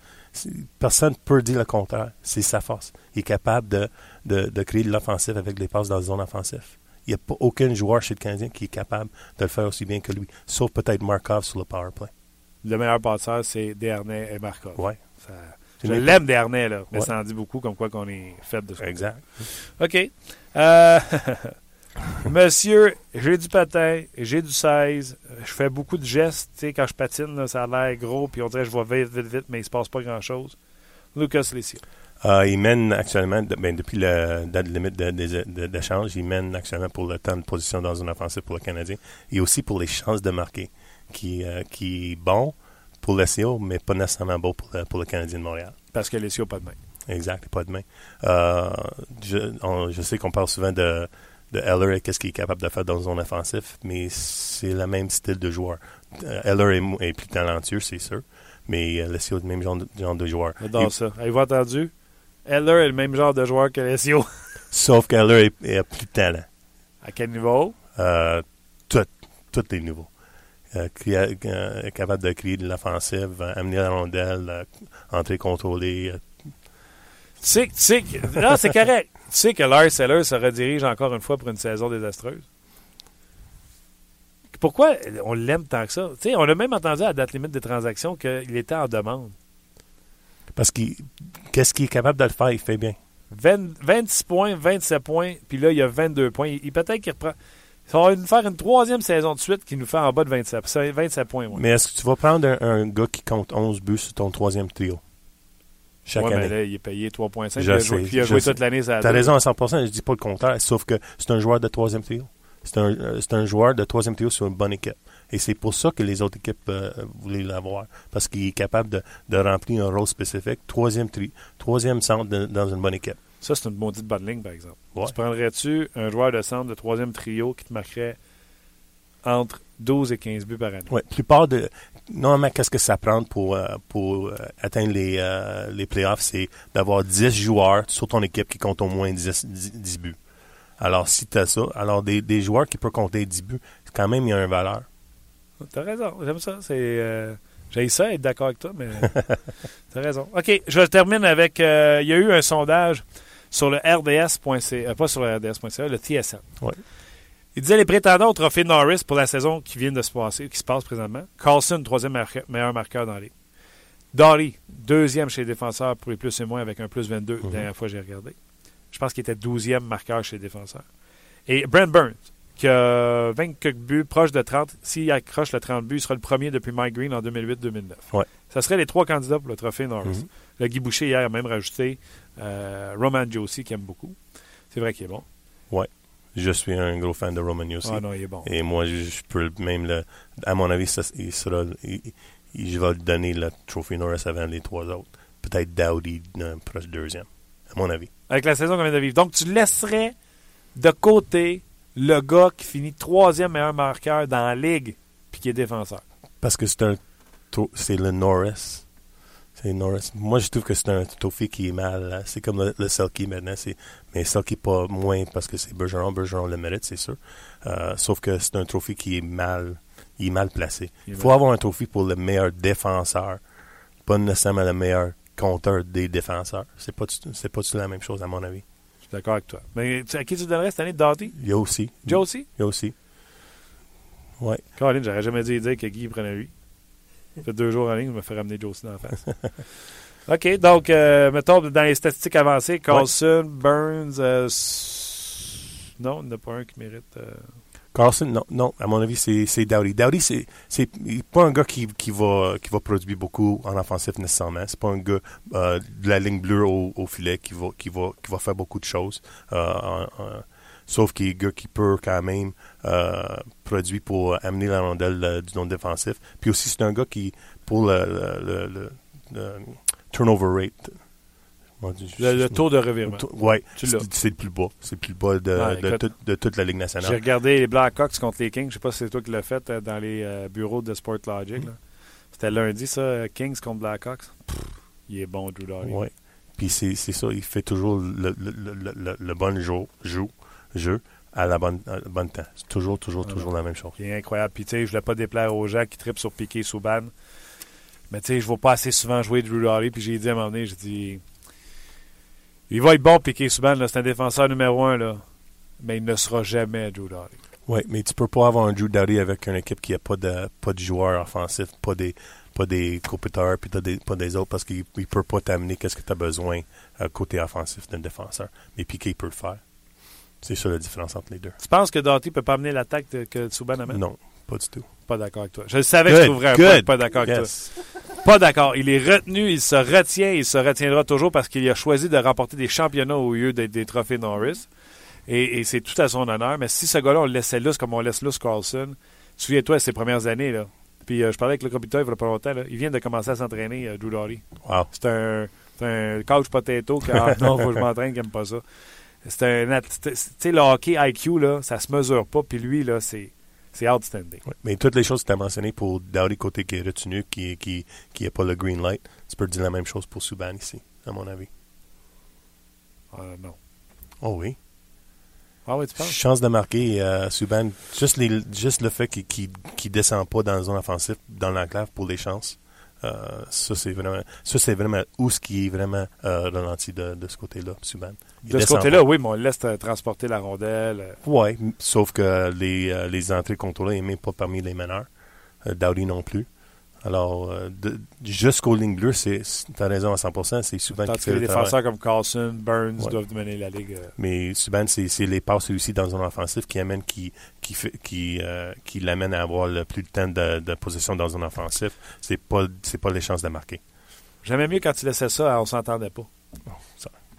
D: Personne ne peut dire le contraire. C'est sa force. Il est capable de, de, de créer de l'offensive avec les passes dans la zone offensive. Il n'y a pas aucun joueur chez le Canadien qui est capable de le faire aussi bien que lui, sauf peut-être Markov sur le power play.
A: Le meilleur passeur, c'est Dernay et Markov. Ça-
D: C'est
A: je l'aime Dernay, là, mais
D: Ouais.
A: ça en dit beaucoup comme quoi qu'on est fait de ça.
D: exact.
A: OK. Euh, Monsieur, j'ai du patin, j'ai du 16, je fais beaucoup de gestes. Tu sais, quand je patine, là, ça a l'air gros, puis on dirait que je vais vite, vite, vite, mais il se passe pas grand-chose. Lucas Lessio.
D: Euh, il mène actuellement, ben, depuis la date limite d'échange, il mène actuellement pour le temps de position dans une offensive pour le Canadien et aussi pour les chances de marquer, qui, euh, qui est bon pour le SEO, mais pas nécessairement bon pour le, pour le Canadien de Montréal.
A: Parce que Lessio n'a pas de main.
D: Exact, pas de main. Euh, je, on- je sais qu'on parle souvent de, de Eller et qu'est-ce qu'il est capable de faire dans le zone offensif, mais c'est le même style de joueur. Euh, Eller est, est plus talentueux, c'est sûr, mais euh, Alessio est le même genre de, genre de joueur.
A: J'adore ça. Avez-vous entendu? Eller est le même genre de joueur que Alessio.
D: Sauf qu'Eller est, a plus de talent.
A: À quel niveau?
D: Euh, tout, tous les niveaux. Euh, euh, capable de créer de l'offensive, amener la rondelle, entrer contrôlée.
A: sais que. Non, c'est correct. Tu sais que Lars Eller se redirige encore une fois pour une saison désastreuse? Pourquoi on l'aime tant que ça? Tu sais, on a même entendu à la date limite des transactions qu'il était en demande.
D: parce qu'il qu'est-ce qu'il est capable de le faire, il fait bien.
A: 20 26 points, 27 points, puis là, il y a 22 points. Il, il- Peut-être qu'il reprend. Ça va nous faire une troisième saison de suite qui nous fait en bas de 27, C'est 27 points. ouais.
D: Mais est-ce que tu vas prendre un, un gars qui compte 11 buts sur ton troisième trio? Chaque
A: Ouais, mais
D: année.
A: là, il est payé 3,5.
D: Je
A: Il a joué, puis il a joué toute l'année. ça a
D: T'as
A: deux.
D: raison à 100%, je dis pas le contraire, sauf que c'est un joueur de troisième trio. C'est un, euh, un joueur de troisième trio sur une bonne équipe. Et c'est pour ça que les autres équipes euh, voulaient l'avoir. Parce qu'il est capable de, de remplir un rôle spécifique. Troisième, tri, troisième centre de- dans une bonne équipe.
A: Ça, c'est une maudite bonne ligne, par exemple.
D: Ouais.
A: Tu prendrais-tu un joueur de centre de troisième trio qui te marquerait entre 12 et 15 buts par année?
D: Ouais, plupart de. Normalement, qu'est-ce que ça prend pour, euh, pour euh, atteindre les, euh, les playoffs? C'est d'avoir 10 joueurs sur ton équipe qui comptent au moins 10, 10, 10 buts. Alors, si tu as ça, alors des, des joueurs qui peuvent compter 10 buts, quand même, il y a une valeur.
A: T'as raison, j'aime ça. C'est, euh, j'ai ça être d'accord avec toi, mais t'as raison. OK, je termine avec. euh, il y a eu un sondage sur le RDS.ca, euh, pas sur le RDS.ca, le TSN.
D: Ouais.
A: Il disait les prétendants au trophée Norris pour la saison qui vient de se passer, qui se passe présentement. Carlson, troisième meilleur marqueur dans les. Dolly, deuxième chez les défenseurs pour les plus et moins avec un plus 22, la dernière fois que j'ai regardé. Je pense qu'il était douzième marqueur chez les défenseurs. Et Brent Burns, qui a 20 quelques buts, proche de 30. S'il accroche le 30 buts, il sera le premier depuis Mike Green en 2008-2009.
D: Ouais.
A: Ça serait les trois candidats pour le trophée Norris.
D: Mhm.
A: Le Guy Boucher, hier, a même rajouté euh, Roman Josie, qui aime beaucoup. C'est vrai qu'il est bon.
D: Je suis un gros fan de Roman aussi.
A: Ah non, il est bon.
D: Et moi, je, je peux même le. À mon avis, ça, il sera. il- il- je vais lui donner le Trophy Norris avant les trois autres. Peut-être Dowdy, proche deuxième. À mon avis.
A: Avec la saison qu'on vient de vivre. Donc, tu laisserais de côté le gars qui finit troisième meilleur marqueur dans la ligue puis qui est défenseur.
D: Parce que c'est un. tro- C'est le Norris. Norris. Moi, je trouve que c'est un trophée qui est mal. hein. C'est comme le, le Selkie maintenant. C'est, mais Selkie pas moins parce que c'est Bergeron. Bergeron le mérite, c'est sûr. Euh, sauf que c'est un trophée qui est mal. Il est mal placé.
A: Il
D: faut avoir un trophée pour le meilleur défenseur. Pas nécessairement le meilleur compteur des défenseurs. C'est pas, c'est pas tout la même chose, à mon avis.
A: Je suis d'accord avec toi. Mais à qui tu donnerais cette année? Doughty?
D: Il y a aussi.
A: Joe aussi?
D: Il y a aussi. Ouais.
A: Caroline, j'aurais jamais dû dire que Guy prenait lui. Ça fait deux jours en ligne, je me fais ramener Josie dans la face. OK, donc, euh, mettons, dans les statistiques avancées, Carlson, Burns, euh, non, il n'y en a pas un qui mérite. euh,
D: Carlson, non, non, à mon avis, c'est, Dowdy. Dowdy, c'est, pas un gars qui, qui, va, qui va produire beaucoup en offensif nécessairement. C'est pas un gars euh, de la ligne bleue au, au filet qui va, qui, va, qui va faire beaucoup de choses. En- en- sauf qu'il est gars qui peut quand même euh, produire pour amener la rondelle euh, du non défensif. Puis aussi, c'est un gars qui, pour le, le, le- le- le turnover rate,
A: le, le taux de revirement. Tu
D: c'est le plus bas. C'est le plus bas de,
A: Ouais,
D: de, de toute la Ligue
A: J'ai
D: nationale.
A: regardé les Blackhawks contre les Kings. Je sais pas si c'est toi qui l'as fait euh, dans les euh, bureaux de Sport Logic. C'était lundi, ça, Kings contre Blackhawks. Il est bon, Drew Doughty.
D: Ouais. Puis c'est ça, il fait toujours le, le, le, le, le bon jeu, jeu à la bonne, à la bonne temps. C'est toujours, toujours, toujours la même chose.
A: Il est incroyable. Puis, tu sais, je voulais pas déplaire aux gens qui tripent sur Piqué Souban. Mais, tu sais, je ne vais pas assez souvent jouer Drew Doughty. Puis, j'ai dit à un moment donné, j'ai dit, il va être bon, Piqué Souban. C'est un défenseur numéro un, là. Mais il ne sera jamais Drew Doughty.
D: Oui, mais tu peux pas avoir un Drew avec une équipe qui a pas de, pas de joueurs offensifs, pas des, pas des compétiteurs, puis t'as des, pas des autres, parce qu'il ne peut pas t'amener qu'est-ce que tu as besoin euh, côté offensif d'un défenseur. Mais Piqué peut le faire. C'est ça la différence entre les deux.
A: Tu penses que Doughty peut pas amener l'attaque de- que Souban amène?
D: Non, pas du tout.
A: Pas d'accord avec toi. Je savais que je trouverais un point pas d'accord avec toi. Pas d'accord. Il est retenu, il se retient, il se retiendra toujours parce qu'il a choisi de remporter des championnats au lieu d'être des trophées Norris. Et, et c'est tout à son honneur. Mais si ce gars-là, on le laissait lousse comme on laisse lousse Carlson, souviens-toi, ses premières années, là. Puis euh, je parlais avec le computer il n'y a pas longtemps, là. Il vient de commencer à s'entraîner, euh, Drew Doughty.
D: Wow.
A: C'est un, c'est un couch potato qui ah, non, faut que je m'entraîne, qui n'aime pas ça. C'est un. Tu sais, le hockey IQ, là, ça se mesure pas. Puis lui, là, c'est c'est outstanding.
D: Ouais. Mais toutes les choses que tu as mentionnées pour Dowdy côté qui est retenu, qui n'a qui, qui pas le green light, tu peux dire la même chose pour Subban ici, à mon avis.
A: Euh, non.
D: Oh oui.
A: Ah oui, tu penses?
D: Chance de marquer euh, Subban, juste, les, juste le fait qu'il ne descend pas dans la zone offensive, dans l'enclave pour les chances. Euh, ça, c'est vraiment, ça, c'est vraiment où ce qui est vraiment euh, ralenti de, de ce côté-là, Subban. Il
A: De ce côté-là, oui, mais on laisse euh, transporter la rondelle.
D: Oui, sauf que les, les entrées contrôlées n'est même pas parmi les meneurs. Dowdy non plus. Alors, euh, jusqu'aux lignes bleues, c'est, tu as raison à 100%, c'est Subban qui
A: Tandis que
D: fait
A: les
D: le
A: défenseurs comme Carlson, Burns
D: Ouais.
A: doivent mener la ligue. euh.
D: Mais Subban, c'est, les passes réussies dans une offensive qui amène, qui, qui, fait, qui, euh, qui l'amène à avoir le plus de temps de, de possession dans une offensive. C'est pas, c'est pas les chances de marquer.
A: J'aimais mieux quand tu laissais ça, on s'entendait pas.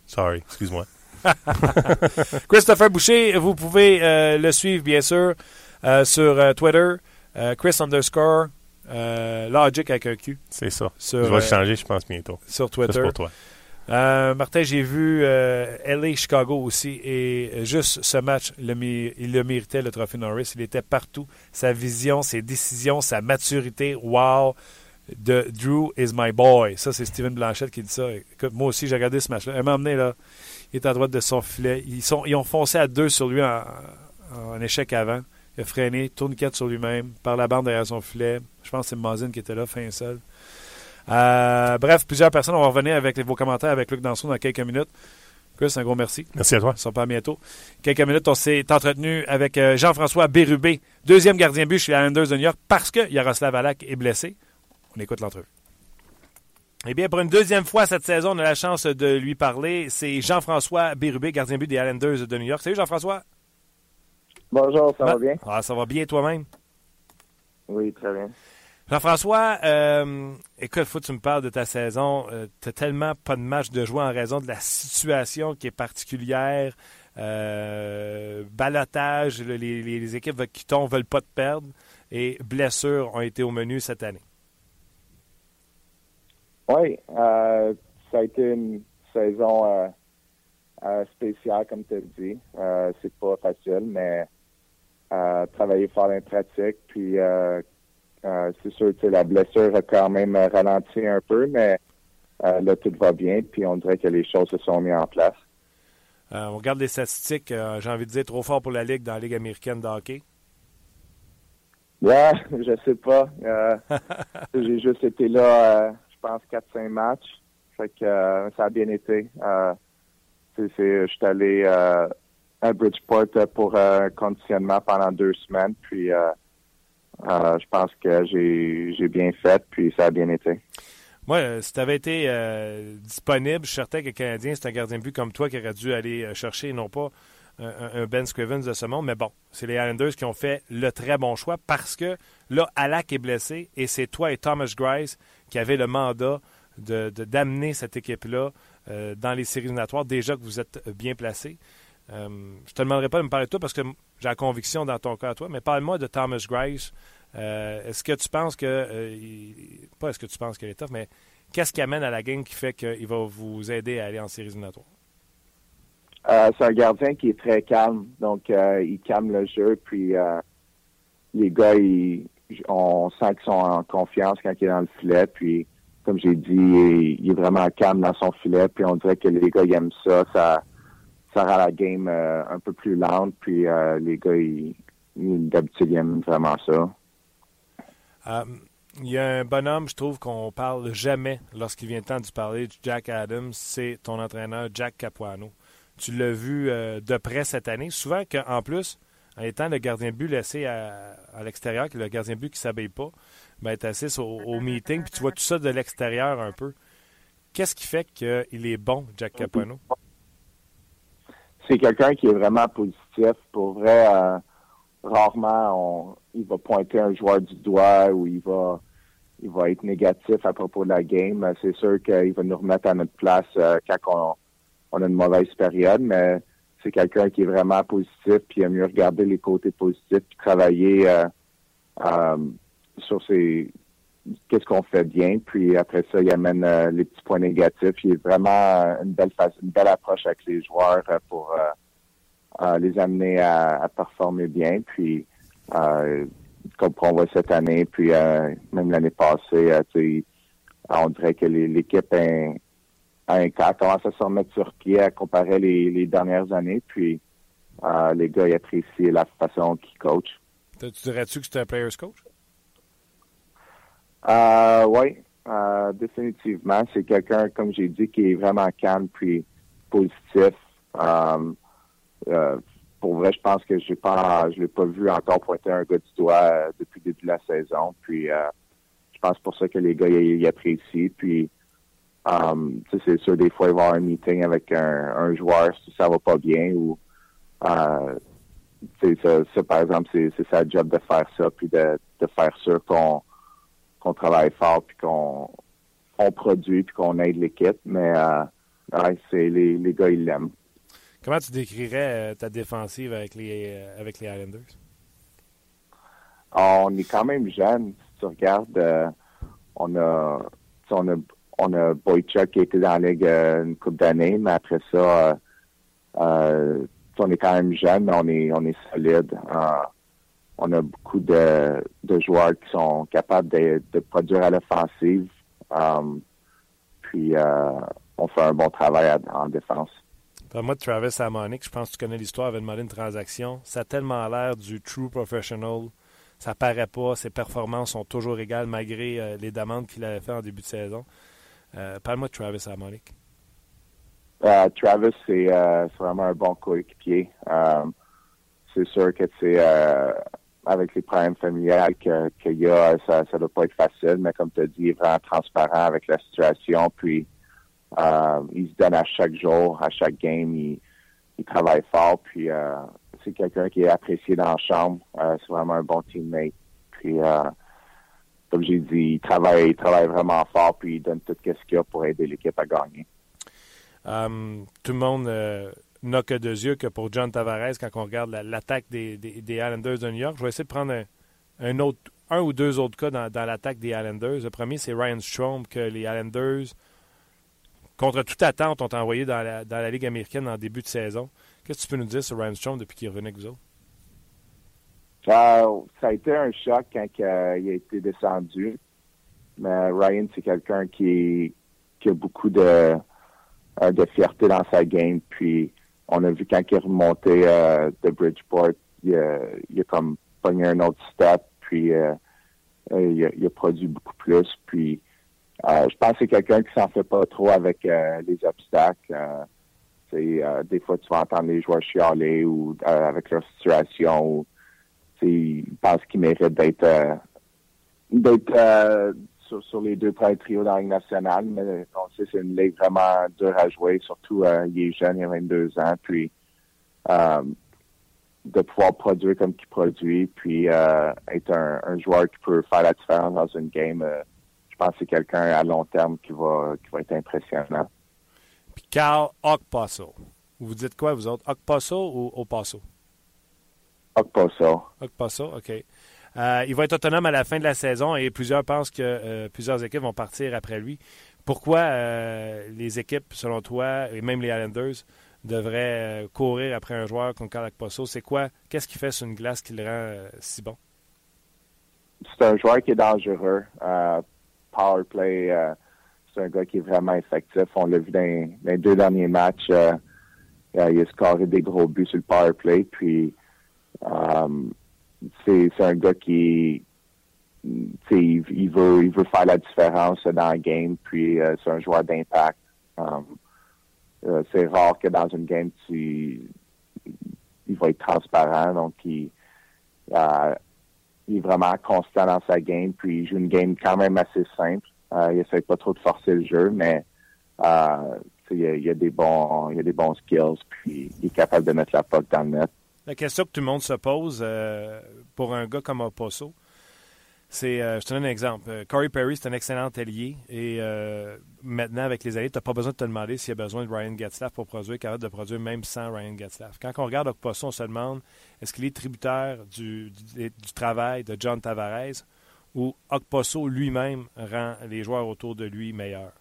D: Sorry, excuse-moi.
A: Christopher Boucher, vous pouvez euh, le suivre, bien sûr, euh, sur Twitter, Chris underscore euh, Logic avec un Q
D: C'est ça.
A: sur,
D: Je vais
A: euh,
D: changer, je pense, bientôt.
A: sur
D: Ça, c'est
A: Twitter.
D: pour toi.
A: Euh, Martin, j'ai vu euh, LA Chicago aussi et juste ce match, le mé- il le méritait le trophée Norris. Il était partout. Sa vision, ses décisions, sa maturité, wow, de Drew is my boy. Ça, c'est Steven Blanchette qui dit ça. Écoute, moi aussi, j'ai regardé ce match-là. Elle m'a emmené là. Il est à droite de son filet. Ils, sont, ils ont foncé à deux sur lui en, en échec avant. Il a freiné, tourniquette sur lui-même, par la bande derrière son filet. Je pense que c'est Mazin qui était là, fin seul. Euh, bref, plusieurs personnes. On va revenir avec vos commentaires avec Luc Danson dans quelques minutes. Chris, un gros merci.
D: Merci à toi.
A: On se reparle bientôt. Quelques minutes, on s'est entretenu avec euh, Jean-François Bérubé, deuxième gardien but chez les Islanders de New York, parce que Yaroslav Alak est blessé. On écoute l'entrevue. Eh bien, pour une deuxième fois cette saison, on a la chance de lui parler. C'est Jean-François Bérubé, gardien but des Islanders de New York. Salut Jean-François.
E: Bonjour, ça va
A: Ah,
E: bien?
A: Ah, ça va bien toi-même?
E: Oui, très bien.
A: Jean-François, euh, écoute, faut que tu me parles de ta saison. tu tellement pas de match de jouer en raison de la situation qui est particulière. Euh, balotage, le- les, les- les équipes qui tombent veulent pas te perdre. Et blessures ont été au menu cette année.
E: Oui, euh, ça a été une saison euh, euh, spéciale, comme tu as dit. Euh, c'est pas facile, mais travailler fort en pratique. Puis, euh, euh, c'est sûr que la blessure a quand même ralenti un peu, mais euh, là, tout va bien. Puis, on dirait que les choses se sont mises en place.
A: Euh, on regarde les statistiques, euh, j'ai envie de dire, trop fort pour la Ligue dans la Ligue américaine de hockey.
E: Ouais, je sais pas. Euh, J'ai juste été là, je pense, 4-5 matchs. Fait que ça a bien été. Je suis allé à Bridgeport pour euh, conditionnement pendant deux semaines. Puis euh, euh, je pense que j'ai bien fait, puis ça a bien été.
A: Moi, euh, si tu avais été euh, disponible, je suis certain que le Canadien, c'est un gardien de but comme toi qui aurait dû aller euh, chercher, non pas un, Ben Scrivens de ce monde, mais bon, c'est les Islanders qui ont fait le très bon choix parce que là, Alak est blessé et c'est toi et Thomas Grice qui avez le mandat de de- d'amener cette équipe-là euh, dans les séries éliminatoires, déjà que vous êtes bien placés. Euh, je te demanderai pas de me parler de toi parce que j'ai la conviction dans ton cas à toi, mais parle-moi de Thomas Grice. Euh, est-ce que tu penses que. euh, pas est-ce que tu penses qu'il est tough, mais qu'est-ce qui amène à la game qui fait qu'il va vous aider à aller en séries éliminatoires?
E: Euh, c'est un gardien qui est très calme, donc il calme le jeu, puis les gars, ils- on sent qu'ils sont en confiance quand il est dans le filet, puis comme j'ai dit, il, il est vraiment calme dans son filet, puis on dirait que les gars ils aiment ça, ça, ça rend la game euh, un peu plus lente, puis euh, les gars, ils, ils- d'habitude, ils aiment vraiment ça.
A: Euh, il y a un bonhomme, je trouve qu'on parle jamais lorsqu'il vient le temps de parler de Jack Adams, c'est ton entraîneur Jack Capuano. Tu l'as vu de près cette année. Souvent qu'en plus, en étant le gardien de but laissé à, à l'extérieur, que le gardien de but qui ne s'habille pas, ben, tu assistes au, au meeting, puis tu vois tout ça de l'extérieur un peu. Qu'est-ce qui fait qu'il est bon, Jack Capuano?
E: C'est quelqu'un qui est vraiment positif. Pour vrai, euh, rarement on, il va pointer un joueur du doigt ou il va il va être négatif à propos de la game. C'est sûr qu'il va nous remettre à notre place euh, quand on, a une mauvaise période, mais c'est quelqu'un qui est vraiment positif, puis il aime mieux regarder les côtés positifs, puis travailler euh, sur ses qu'est-ce qu'on fait bien, puis après ça, il amène euh, les petits points négatifs. Il est vraiment une belle une belle approche avec les joueurs euh, pour les amener à, performer bien. Puis comme on voit cette année, puis même l'année passée, on dirait que l'équipe a, commencé à se remettre sur pied à comparer les, les dernières années. Puis les gars ils apprécient la façon qu'ils coachent.
A: Tu dirais-tu que c'est un player's coach?
E: Euh, oui, euh, définitivement. C'est quelqu'un, comme j'ai dit, qui est vraiment calme puis positif. Euh, euh, pour vrai, je pense que j'ai pas, je l'ai pas vu encore pointer un gars du doigt depuis le début de la saison. Puis, je pense pour ça que les gars y, apprécient. Puis, c'est sûr, des fois, il va y avoir un meeting avec un, joueur si ça va pas bien ou par exemple, c'est sa job de faire ça, puis de, de faire sûr qu'on qu'on travaille fort puis qu'on on produit puis qu'on aide l'équipe. Mais euh, c'est les, les gars, ils l'aiment.
A: Comment tu décrirais euh, ta défensive avec les euh, avec les Islanders?
E: On est quand même jeune. Si tu regardes, on a on a on a Boychuk qui était dans la ligue une couple d'années, mais après ça, on est quand même jeune, mais on est on est solide on a beaucoup de, joueurs qui sont capables de, produire à l'offensive. Um, puis euh, on fait un bon travail en défense.
A: moi, de Travis Amonic, je pense que tu connais l'histoire, avait demandé une transaction. Ça a tellement l'air du true professional. Ça paraît pas. Ses performances sont toujours égales malgré euh, les demandes qu'il avait fait en début de saison. Euh, parle-moi de Travis Amonic.
E: Travis, c'est vraiment un bon coéquipier. C'est sûr que c'est avec les problèmes familiales qu'il y a, ça ne doit pas être facile, mais comme tu as dit, il est vraiment transparent avec la situation, puis euh, il se donne à chaque jour, à chaque game, il, travaille fort, puis euh, c'est quelqu'un qui est apprécié dans la chambre, euh, c'est vraiment un bon teammate, puis comme j'ai dit, il travaille, il travaille vraiment fort, puis il donne tout ce qu'il a pour aider l'équipe à gagner.
A: tout le monde n'a que deux yeux que pour John Tavares quand on regarde l'attaque des, des, Islanders de New York. Je vais essayer de prendre un, autre, un ou deux autres cas dans, l'attaque des Islanders. Le premier, c'est Ryan Strom que les Islanders, contre toute attente, ont envoyé dans la, dans la Ligue américaine en début de saison. Qu'est-ce que tu peux nous dire sur Ryan Strom depuis qu'il revenait avec vous autres?
E: Euh, ça a été un choc quand il a été descendu. Mais Ryan, c'est quelqu'un qui, qui a beaucoup de, euh, de fierté dans sa game. Puis on a vu quand il est remonté euh, de Bridgeport, il, a comme pogné un autre step, puis euh, euh, il, a, produit beaucoup plus. Puis je pense que c'est quelqu'un qui s'en fait pas trop avec les obstacles. des fois, tu vas entendre les joueurs chialer ou avec leur situation. Ou, ils pensent qu'ils méritent d'être d'être sur, les deux premiers trios dans la Ligue nationale, mais on sait que c'est une ligue vraiment dure à jouer, surtout euh, il est jeune, il a 22 ans, puis euh, de pouvoir produire comme il produit, puis euh, être un, joueur qui peut faire la différence dans une game, je pense que c'est quelqu'un à long terme qui va, qui va être impressionnant.
A: Puis Carl Okpasso. Vous dites quoi, vous autres? Okpasso ou Opasso?
E: Okpasso.
A: Okpasso, OK. Euh, il va être autonome à la fin de la saison et plusieurs pensent que euh, plusieurs équipes vont partir après lui. Pourquoi euh, les équipes, selon toi, et même les Islanders, devraient courir après un joueur comme Carl Posso? C'est quoi? Qu'est-ce qui fait sur une glace qui le rend si bon?
E: C'est un joueur qui est dangereux. power play, c'est un gars qui est vraiment effectif. On l'a vu dans, les deux derniers matchs. il a scoré des gros buts sur le power play. Puis, c'est un gars qui il, il, veut il veut faire la différence dans le game puis euh, c'est un joueur d'impact. Um, euh, c'est rare que dans une game tu il va être transparent. Donc il, euh, il est vraiment constant dans sa game puis il joue une game quand même assez simple. Il essaie pas trop de forcer le jeu mais il a, il y a des bons il a des bons skills puis il est capable de mettre la puck dans le net
A: la question que tout le monde se pose euh, pour un gars comme Oposso, c'est, euh, je te donne un exemple. Euh, Corey Perry, c'est un excellent allié. Et maintenant, avec les alliés, tu n'as pas besoin de te demander s'il y a besoin de Ryan Getzlaff pour produire, capable de produire même sans Ryan Getzlaff. Quand on regarde Oposso, on se demande est-ce qu'il est tributaire du, du, travail de John Tavares ou Okposo lui-même rend les joueurs autour de lui meilleurs?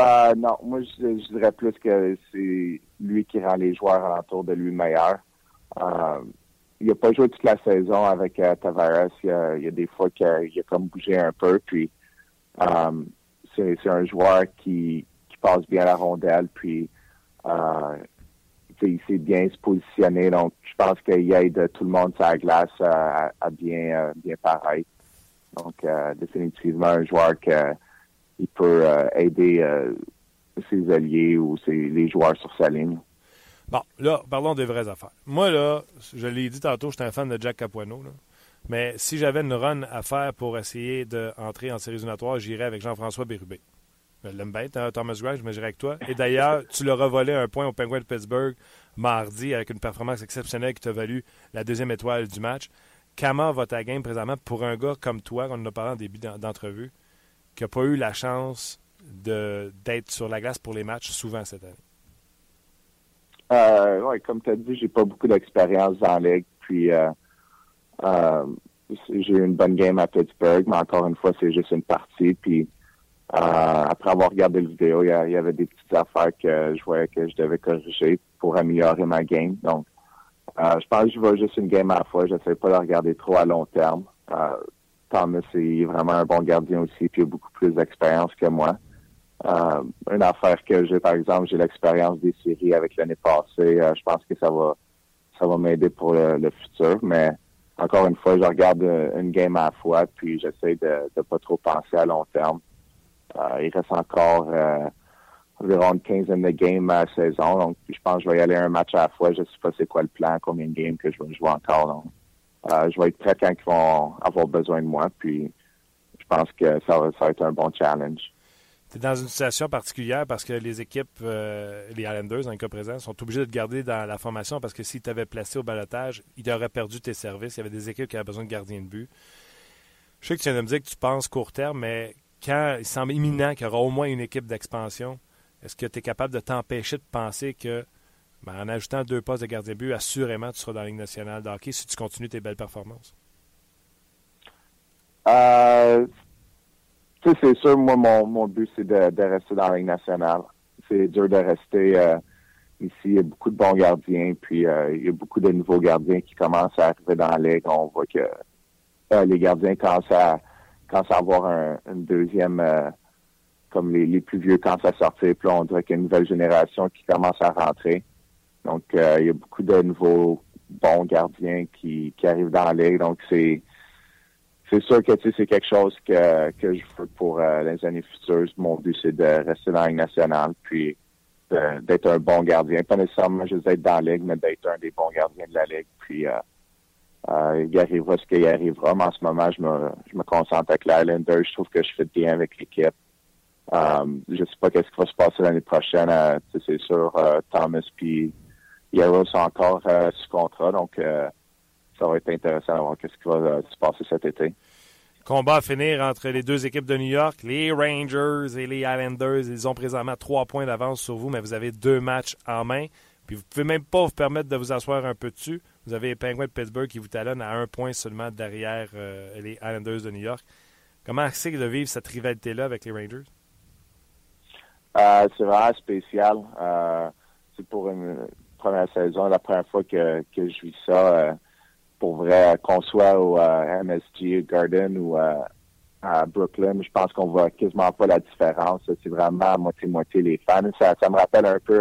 E: Euh, non, moi je, dirais plus que c'est lui qui rend les joueurs alentour de lui meilleurs. Euh, il n'a pas joué toute la saison avec euh, Tavares. Il y, a, des fois qu'il a, comme bougé un peu. Puis c'est un joueur qui, passe bien la rondelle. Puis il sait bien se positionner. Donc je pense qu'il aide tout le monde sur la glace à, bien bien pareil. Donc définitivement un joueur que il peut euh, aider euh, ses alliés ou ses, les joueurs sur sa ligne.
A: Bon, là, parlons des vraies affaires. Moi, là, je l'ai dit tantôt, j'étais un fan de Jack Capuano. Mais si j'avais une run à faire pour essayer d'entrer en séries éliminatoires, j'irais avec Jean-François Bérubé. Je l'aime bien, Thomas Gray, je j'irais avec toi. Et d'ailleurs, tu leur as volé un point au Penguin de Pittsburgh mardi avec une performance exceptionnelle qui t'a valu la deuxième étoile du match. Comment va ta game présentement pour un gars comme toi, qu'on en a parlé en début d'entrevue, qui n'a pas eu la chance d'être sur la glace pour les matchs souvent cette année?
E: Euh, oui, comme tu as dit, j'ai pas beaucoup d'expérience dans la ligue. Puis euh, euh, j'ai eu une bonne game à Pittsburgh, mais encore une fois, c'est juste une partie. Puis après avoir regardé la vidéo, il y, avait des petites affaires que je voyais que je devais corriger pour améliorer ma game. Donc, je pense que je vais juste une game à la fois. Je sais pas de regarder trop à long terme. Thomas est vraiment un bon gardien aussi, puis il a beaucoup plus d'expérience que moi. Euh, une affaire que j'ai, par exemple, j'ai l'expérience des séries avec l'année passée. Euh, je pense que ça va ça va m'aider pour le, futur. Mais encore une fois, je regarde euh, une game à la fois, puis j'essaie de ne pas trop penser à long terme. il reste encore environ une quinzaine de games à la saison. Donc, je pense que je vais y aller un match à la fois. Je ne sais pas c'est quoi le plan, combien de games que je vais jouer encore. Donc, euh, je vais être prêt quand ils vont avoir besoin de moi. Puis je pense que ça va, être un bon challenge.
A: Tu es dans une situation particulière parce que les équipes, euh, les Islanders, le cas présent, sont obligés de te garder dans la formation parce que s'ils t'avaient placé au balotage, ils t'auraient perdu tes services. Il y avait des équipes qui avaient besoin de gardiens de but. Je sais que tu viens de me dire que tu penses court terme, mais quand il semble imminent qu'il y aura au moins une équipe d'expansion, est-ce que tu es capable de t'empêcher de penser que ben, en ajoutant deux postes de gardien but, assurément, tu seras dans la Ligue nationale de si tu continues tes belles performances.
E: Euh, c'est sûr, moi, mon, mon but, c'est de, rester dans la Ligue nationale. C'est dur de rester euh, ici. Il y a beaucoup de bons gardiens, puis euh, il y a beaucoup de nouveaux gardiens qui commencent à arriver dans la Ligue. On voit que euh, les gardiens commencent à, commencent à avoir un, deuxième comme les, les, plus vieux commencent à sortir. Puis on dirait qu'il y a une nouvelle génération qui commence à rentrer. Donc, euh, il y a beaucoup de nouveaux bons gardiens qui, arrivent dans la ligue. Donc, c'est c'est sûr que c'est quelque chose que, que je veux pour euh, les années futures. Mon but, c'est de rester dans la Ligue nationale, puis d'être un bon gardien. Pas nécessairement juste d'être dans la Ligue, mais d'être un des bons gardiens de la Ligue. Puis euh, il arrivera ce qu'il arrivera. Mais en ce moment, je me, je me concentre avec l'Islander. Je trouve que je fais bien avec l'équipe. Euh, je sais pas qu'est-ce qui va se passer l'année prochaine. c'est sûr, Thomas puis Yarrow sont encore euh, sous contrat, donc euh, ça va être intéressant de voir ce qui va euh, se passer cet été.
A: Combat à finir entre les deux équipes de New York, les Rangers et les Islanders. Ils ont présentement trois points d'avance sur vous, mais vous avez deux matchs en main. Puis vous pouvez même pas vous permettre de vous asseoir un peu dessus. Vous avez les Penguins de Pittsburgh qui vous talonnent à un point seulement derrière les Islanders de New York. Comment c'est de vivre cette rivalité-là avec les Rangers?
E: c'est vraiment spécial. c'est pour une, première saison, la première fois que, que je vis ça, euh, pour vrai, qu'on soit au euh, MSG Garden ou euh, à Brooklyn, je pense qu'on voit quasiment pas la différence. C'est vraiment moitié-moitié les fans. Ça, ça me rappelle un peu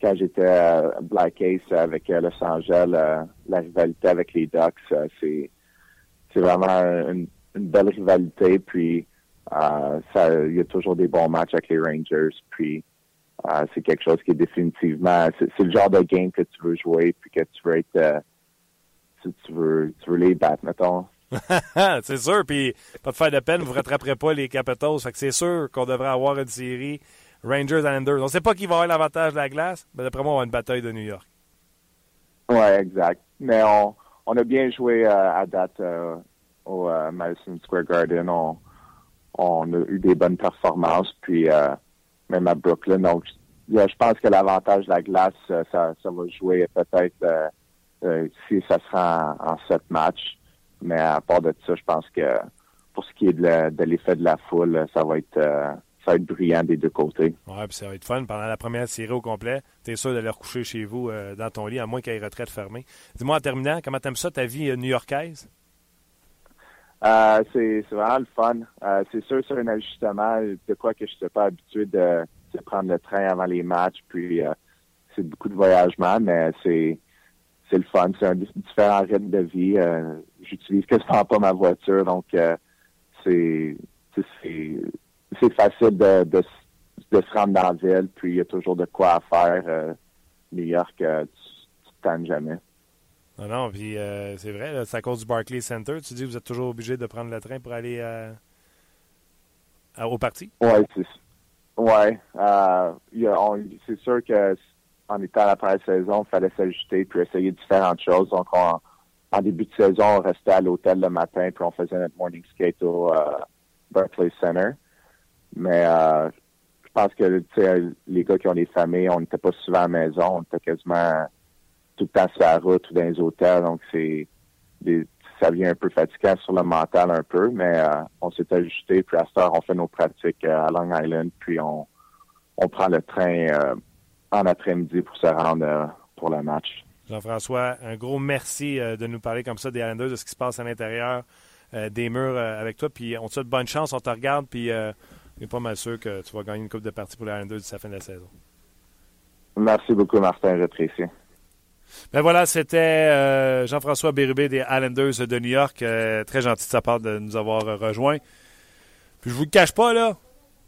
E: quand j'étais à Black Ace avec Los Angeles, la rivalité avec les Ducks. c'est c'est vraiment une, belle rivalité. Puis il y a toujours des bons matchs avec les Rangers. Puis euh, c'est quelque chose qui est définitivement, c'est le genre de game que tu veux jouer, puis que tu veux être, euh, tu, veux, tu veux les battre, mettons.
A: c'est sûr, puis pas de faire de peine, vous ne rattraperez pas les Capitals. Fait que c'est sûr qu'on devrait avoir une série Rangers Islanders. On ne sait pas qui va avoir l'avantage de la glace, mais d'après moi, on va une bataille de New York.
E: Oui, exact. Mais on, on a bien joué euh, à date au Madison Square Garden. On, on a eu des bonnes performances, puis même à Brooklyn. Donc, je pense que l'avantage de la glace, ça, ça va jouer peut-être euh, euh, si ça sera en, sept matchs. Mais à part de ça, je pense que pour ce qui est de, l'effet de la foule, ça va être euh, ça va être brillant des deux côtés.
A: Ouais, puis ça va être fun. Pendant la première série au complet, tu es sûr d'aller recoucher chez vous euh, dans ton lit, à moins qu'il y ait retraite fermée. Dis-moi en terminant, comment t'aimes ça, ta vie euh, new-yorkaise?
E: Euh, c'est vraiment le fun. Euh, c'est sûr, c'est un ajustement de quoi que je n'étais pas habitué de, prendre le train avant les matchs. Puis euh, c'est beaucoup de voyagement, mais c'est c'est le fun. C'est un di- différent rythme de vie. J'utilise quasiment pas ma voiture, donc c'est c'est- facile de, de, se rendre dans la ville. Puis il y a toujours de quoi à faire. New York, tu, tu jamais.
A: Non, non, puis euh, c'est vrai, c'est à cause du Barclays Center. Tu dis que vous êtes toujours obligé de prendre le train pour aller euh, à- au parti?
E: Ouais, c'est ouais. Euh, c'est sûr que en étant à la première saison, il fallait s'ajuster puis essayer différentes choses. Donc, on- en début de saison, on restait à l'hôtel le matin puis on faisait notre morning skate au euh, Barclays Center. Mais je pense que les gars qui ont des familles, on n'était pas souvent à la maison, on était quasiment tout le temps sur la route ou dans les hôtels. Donc, c'est des- ça vient un peu fatigant sur le mental un peu, mais euh, on s'est ajusté. Puis à cette heure, on fait nos pratiques euh, à Long Island, puis on, on prend le train euh, en après-midi pour se rendre euh, pour le match.
A: Jean-François, un gros merci de nous parler comme ça des Islanders, de ce qui se passe à l'intérieur des murs avec toi. Puis on te souhaite bonne chance, on te regarde, puis euh, on est pas mal sûr que tu vas gagner une coupe de partie pour les Islanders d'ici la fin de la saison.
E: Merci beaucoup, Martin, j'apprécie.
A: Ben voilà, c'était euh, Jean-François Bérubé des Islanders de New York. Euh, très gentil de sa part de nous avoir euh, rejoints. Puis je vous le cache pas, là.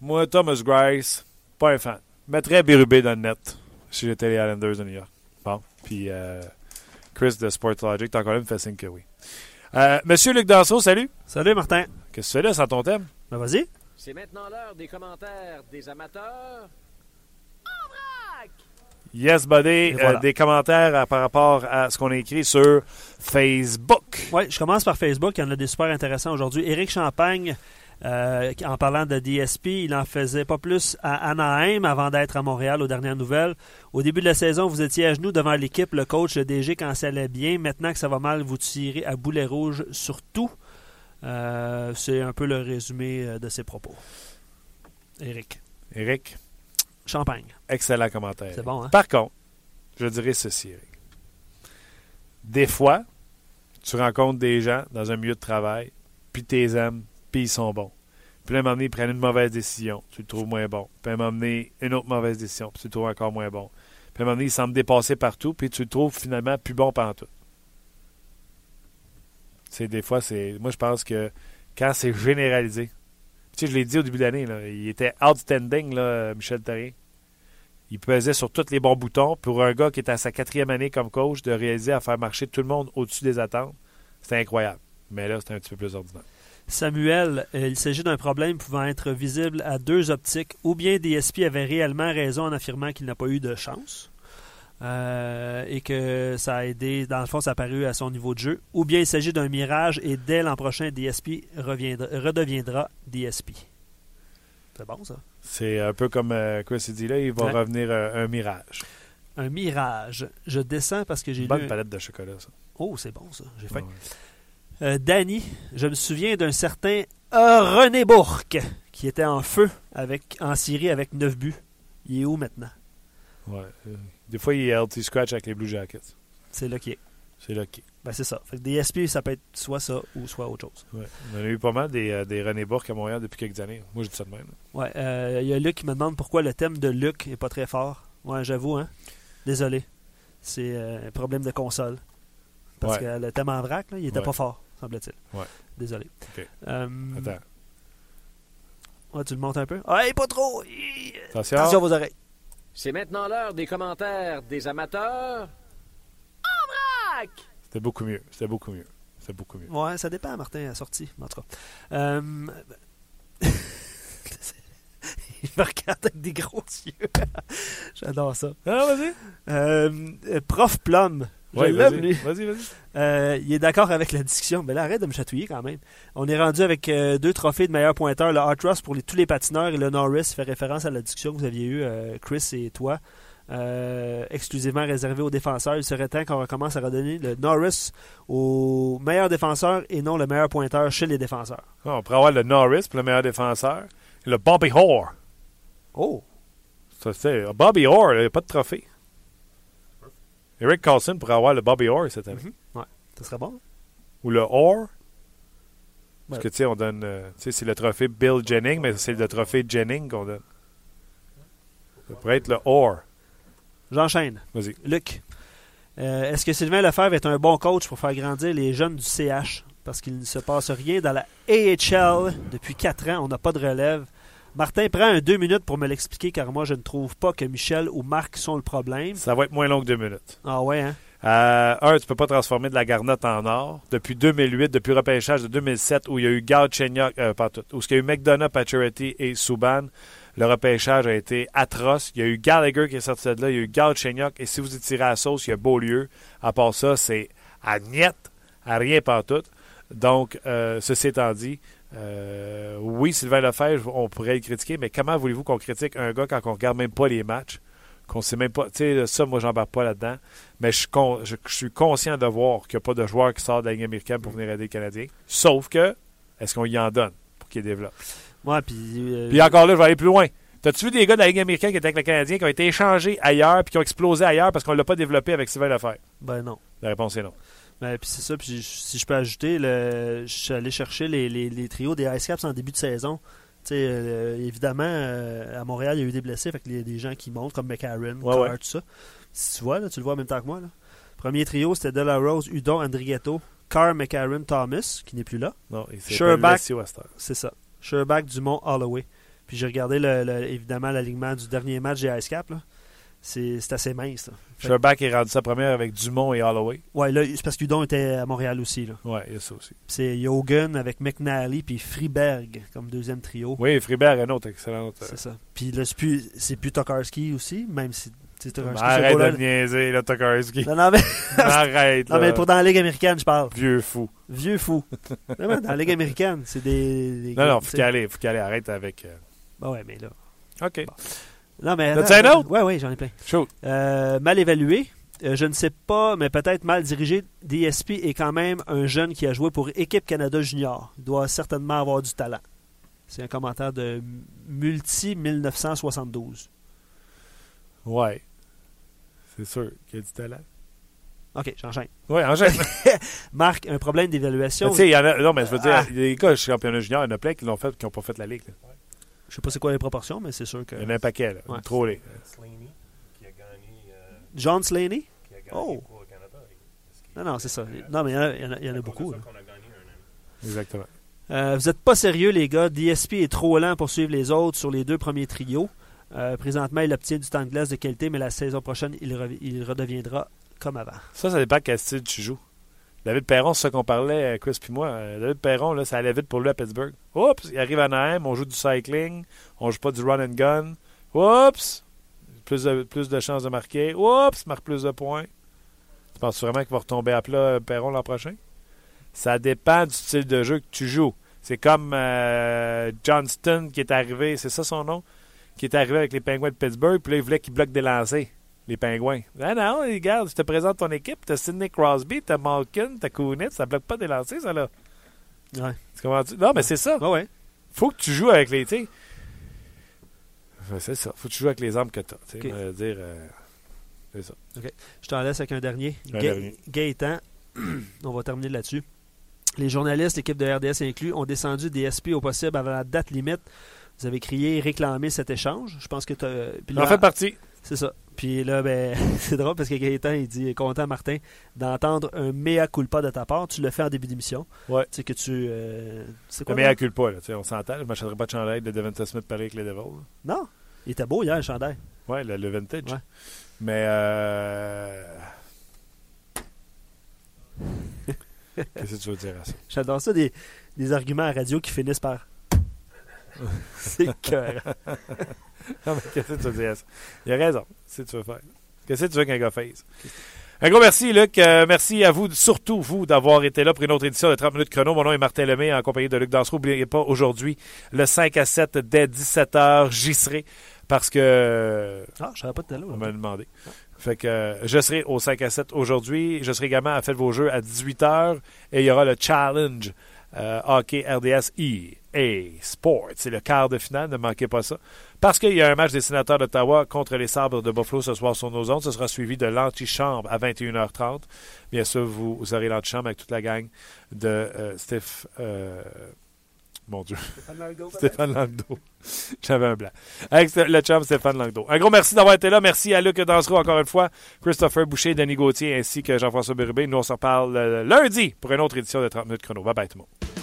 A: Moi, Thomas Grice, pas un fan. Je mettrais Bérubé dans le net si j'étais les Islanders de New York. Bon. Puis euh, Chris de Sportlogic, t'as encore là, me fait signe que oui. Euh, Monsieur Luc Danseau, salut.
F: Salut Martin.
A: Qu'est-ce que tu fais là sans ton thème?
F: Ben vas-y.
G: C'est maintenant l'heure des commentaires des amateurs.
A: Yes, buddy.
F: Voilà.
A: Euh, des commentaires à- par rapport à ce qu'on a écrit sur Facebook.
F: Oui, je commence par Facebook. Il y en a des super intéressants aujourd'hui. Éric Champagne, euh, en parlant de DSP, il en faisait pas plus à Anaheim avant d'être à Montréal aux dernières nouvelles. Au début de la saison, vous étiez à genoux devant l'équipe, le coach, le DG quand ça allait bien. Maintenant que ça va mal, vous tirez à boulet rouge sur tout. Euh, C'est un peu le résumé euh, de ses propos. Éric.
A: Eric,
F: Champagne.
A: excellent commentaire.
F: C'est bon, hein?
A: Par contre, je dirais ceci, Eric. Des fois, tu rencontres des gens dans un milieu de travail, puis tu les aimes, puis ils sont bons. Puis là, à un moment donné, ils prennent une mauvaise décision, tu le trouves moins bon. Puis à un moment donné, une autre mauvaise décision, puis tu le trouves encore moins bon. Puis à un moment donné, ils semblent dépasser partout, puis tu le trouves finalement plus bon pendant tout. C'est des fois, c'est. Moi, je pense que quand c'est généralisé, tu sais, je l'ai dit au début de l'année, il était outstanding, là, Michel Therrien. Il pesait sur tous les bons boutons. Pour un gars qui est à sa quatrième année comme coach, de réaliser à faire marcher tout le monde au-dessus des attentes, c'était incroyable. Mais là, c'était un petit peu plus ordinaire.
F: Samuel, euh, il s'agit d'un problème pouvant être visible à deux optiques. Ou bien DSP avait réellement raison en affirmant qu'il n'a pas eu de chance euh, et que ça a aidé, dans le fond, ça a paru à son niveau de jeu. Ou bien il s'agit d'un mirage et dès l'an prochain, DSP redeviendra DSP. C'est bon ça?
A: C'est un peu comme euh, Chris il dit là, il va
F: Ouais.
A: revenir euh, un mirage.
F: Un mirage. Je descends parce que j'ai
A: Une bonne
F: lu... un-
A: palette de chocolat, ça.
F: Oh, c'est bon ça. J'ai faim.
A: Ouais.
F: Euh, Danny, je me souviens d'un certain euh, René Bourque qui était en feu avec, en Syrie avec 9 buts. Il est où maintenant?
A: Ouais. Des fois, il est LT Scratch avec les Blue Jackets.
F: C'est là qu'il est.
A: C'est lucky.
F: Ben, c'est ça. Fait que DSP, ça peut être soit ça ou soit autre chose.
A: Ouais. On a eu pas mal des, euh, des René Bourque à Montréal depuis quelques années. Moi, je dis ça de même. là.
F: Ouais, euh, il y a Luc qui me demande pourquoi le thème de Luc est pas très fort. Ouais, j'avoue, hein. Désolé. C'est euh, un problème de console. Parce
A: Ouais.
F: que le thème en vrac, là, il était
A: Ouais.
F: pas fort, semble-t-il.
A: Ouais.
F: Désolé.
A: Ok.
F: Euh,
A: Attends.
F: ouais, tu le montes un peu? Ah, hey, pas trop!
A: Attention.
F: Attention à vos oreilles.
G: C'est maintenant l'heure des commentaires des amateurs.
A: C'était beaucoup mieux. C'était beaucoup mieux. C'était beaucoup mieux.
F: Ouais, ça dépend, Martin, à la sortie, en tout cas. Euh... Il me regarde avec des gros yeux. J'adore ça.
A: Ah, vas-y.
F: Euh, euh, Prof Plum.
A: Ouais, vas-y.
F: lui.
A: Vas-y, vas-y.
F: Euh, il est d'accord avec la discussion. Mais là, arrête de me chatouiller quand même. On est rendu avec euh, deux trophées de meilleur pointeur. Le Hart Ross pour les- tous les patineurs et le Norris fait référence à la discussion que vous aviez eue, Chris et toi. Euh, exclusivement réservé aux défenseurs. Il serait temps qu'on recommence à redonner le Norris au meilleur défenseur et non le meilleur pointeur chez les défenseurs.
A: Ah, on pourrait avoir le Norris pour le meilleur défenseur. Et le Bobby Orr.
F: Oh!
A: Ça, c'est Bobby Orr, il n'y a pas de trophée. Eric Carlson pourrait avoir le Bobby Orr cette année.
F: Ça serait bon.
A: Ou le Orr. Parce
F: Ouais.
A: que, tu sais, on donne. euh, tu sais, c'est le trophée Bill Jennings, mais c'est le trophée Jennings qu'on donne. Ça pourrait être le Orr.
F: J'enchaîne.
A: Vas-y.
F: Luc, euh, est-ce que Sylvain Lefebvre est un bon coach pour faire grandir les jeunes du CH? Parce qu'il ne se passe rien dans la AHL depuis quatre ans. On n'a pas de relève. Martin prend un deux minutes pour me l'expliquer car moi je ne trouve pas que Michel ou Marc sont le problème.
A: Ça va être moins long que deux minutes.
F: Ah ouais, hein?
A: Euh, un, tu peux pas transformer de la garnotte en or. Depuis 2008, depuis le repêchage de 2007, où il y a eu Galchenyuk, euh, pas tout, où il y a eu McDonough, Pacioretty et Subban, le repêchage a été atroce. Il y a eu Gallagher qui est sorti de là, il y a eu Galchenyuk, et si vous y tirez à la sauce, il y a Beaulieu. À part ça, c'est à niet, à rien pas tout. Donc, euh, ceci étant dit, euh, oui, Sylvain Lefebvre, on pourrait le critiquer, mais comment voulez-vous qu'on critique un gars quand on regarde même pas les matchs? Qu'on sait même pas. Tu sais, ça, moi, j'embarque pas là-dedans. Mais je suis conscient de voir qu'il n'y a pas de joueur qui sort de la Ligue américaine pour venir aider les Canadiens. Sauf que, est-ce qu'on y en donne pour qu'il développe?
F: Ouais, puis. euh,
A: Puis encore là, je vais aller plus loin. T'as-tu vu des gars de la Ligue américaine qui étaient avec le Canadien, qui ont été échangés ailleurs, puis qui ont explosé ailleurs parce qu'on ne l'a pas développé avec Sylvain Lefebvre?
F: Ben non.
A: La réponse est non.
F: Ben, puis c'est ça. Puis si je peux ajouter, le, je suis allé chercher les, les- les trios des Ice Caps en début de saison. Euh, évidemment, euh, à Montréal, il y a eu des blessés. Fait qu'il y a des gens qui montent, comme McCarron,
A: Ouais,
F: Carr,
A: ouais.
F: tout ça. Si tu vois, là, tu le vois en même temps que moi. Là. Premier trio, c'était Delarose, Udon, Andrigetto, Carr, McCarron, Thomas, qui n'est plus là.
A: Non, il s'est.
F: C'est ça. Sherback, Dumont, Holloway. Puis j'ai regardé le, le- évidemment l'alignement du dernier match des Ice Caps. là. C'est c'est assez mince. Là. Fait-
A: Sherback est rendu sa première avec Dumont et Holloway.
F: Là, c'est parce qu'Udon était à Montréal aussi. Là.
A: Ouais, il y a ça aussi.
F: Puis C'est Yogan avec McNally puis Freeberg comme deuxième trio.
A: Oui, Friberg, un autre excellent. euh,
F: C'est ça. Puis là, c'est plus, c'est plus Tokarski aussi, même si c'est
A: Arrête de niaiser, là, Tokarski.
F: Non, non, mais,
A: Arrête,
F: non, mais pour dans la Ligue américaine, je parle.
A: Vieux fou.
F: Vieux fou. Vraiment, dans la Ligue américaine, c'est des. des
A: Non, non, faut aille, faut qu'elle aille. Arrête avec... euh,
F: Ben ouais, mais là.
A: OK.
F: Non, mais.
A: T'as-tu
F: attends,
A: un autre?
F: Ouais, ouais, j'en ai plein.
A: Shoot.
F: Euh, mal évalué. Euh, je ne sais pas, mais peut-être mal dirigé. DSP est quand même un jeune qui a joué pour Équipe Canada Junior. Il doit certainement avoir du talent. C'est un commentaire de Multi 1972.
A: Ouais. C'est sûr qu'il y a du talent.
F: Ok, j'enchaîne.
A: Ouais, en général.
F: Marc, un problème d'évaluation?
A: Tu sais, il y en a. Non, mais je veux dire,
F: Ah.
A: les gars, championnat junior, il y en a plein qui l'ont fait qui n'ont pas fait la ligue. là.
F: Je sais pas c'est quoi les proportions, mais c'est sûr que.
A: Il y en a un paquet, là.
F: Ouais.
A: Trop les.
D: Slaney, qui a gagné, euh,
F: John Slaney?
D: qui a gagné
F: Oh.
D: le Canada.
F: Non, non, c'est ça. Non, mais il y en a, il y en a- il y en a
D: à cause
F: beaucoup.
D: ça a gagné un.
A: Exactement.
F: Euh, vous n'êtes pas sérieux, les gars. DSP est trop lent pour suivre les autres sur les deux premiers trios. Euh, présentement, il obtient du temps de glace de qualité, mais la saison prochaine, il, redeviendra comme avant.
A: Ça, ça dépend quel style tu joues. David Perron, c'est ça qu'on parlait, euh, Chris puis moi. Euh, David Perron, là, ça allait vite pour lui à Pittsburgh. Oups, il arrive à Naheim, on joue du cycling, on joue pas du run and gun. Oups, plus de, plus de chances de marquer. Oups, marque plus de points. Tu penses vraiment qu'il va retomber à plat Perron l'an prochain? Ça dépend du style de jeu que tu joues. C'est comme Johnston qui est arrivé, c'est ça son nom? Qui est arrivé avec les Pingouins de Pittsburgh, puis là, il voulait qu'il bloque des lancers les pingouins. Ah non, regarde, je te présente ton équipe. T'as Sidney Crosby, t'as Malkin, t'as Kunitz. Ça bloque pas des lancers, ça, là.
F: Ouais.
A: Tu comprends-tu? Non, mais c'est ça.
F: Ah ouais.
A: Faut que tu joues avec les. tu sais. Ouais, C'est ça. Faut que tu joues avec les armes que t'as. tu.
F: Ok.
A: Va dire. euh, c'est ça.
F: Je t'en laisse avec un dernier.
A: Un
F: Ga-
A: dernier.
F: Gaétan, on va terminer là-dessus. Les journalistes, l'équipe de RDS inclus, ont descendu des SP au possible avant la date limite. Vous avez crié, réclamé cet échange. Je pense que tu
A: En fait partie.
F: C'est ça. Puis là, ben, c'est drôle parce que Gaëtan, il dit content, Martin, d'entendre un mea culpa de ta part. Tu le fais en début d'émission.
A: Ouais.
F: Tu sais que tu. euh, c'est quoi
A: elle cule pas, là. tu sais, On s'entend. Je m'achèterai pas de chandail de Devonta Smith pareil avec les Devils.
F: Non. Il était beau hier, le chandail.
A: Ouais, le, le vintage.
F: Ouais.
A: Mais. Euh... Qu'est-ce que tu veux dire à ça?
F: J'adore ça, des, des arguments à radio qui finissent par. c'est cœur.
A: Non, mais qu'est-ce que tu veux dire à ça? Il a raison. C'est ce que tu veux faire. Qu'est-ce que tu veux qu'un gars fasse? Un gros merci, Luc. Euh, merci à vous, surtout vous, d'avoir été là pour une autre édition de 30 minutes chrono. Mon nom est Martin Lemay, en compagnie de Luc Dansereau. N'oubliez pas, aujourd'hui, le 5 à 7 dès 17h, j'y serai Parce que
F: Ah, je savais pas de là.
A: on m'a demandé. Fait que euh, je serai au 5 à 7 aujourd'hui. Je serai également à Faites vos jeux à 18h et il y aura le challenge euh, hockey RDS EA Sports. C'est le quart de finale, ne manquez pas ça. Parce qu'il y a un match des sénateurs d'Ottawa contre les sabres de Buffalo ce soir sur nos ondes. Ce sera suivi de l'antichambre à 21h30. Bien sûr, vous, vous aurez l'antichambre avec toute la gang de euh, Steph. euh, mon Dieu. Stéphane Langdo. J'avais un blanc. Avec le chum Stéphane Langdo. Un gros merci d'avoir été là. Merci à Luc Dansereau encore une fois, Christopher Boucher, Denis Gauthier ainsi que Jean-François Bérubé. Nous, on se reparle euh, lundi pour une autre édition de 30 minutes chrono. Bye bye tout le monde.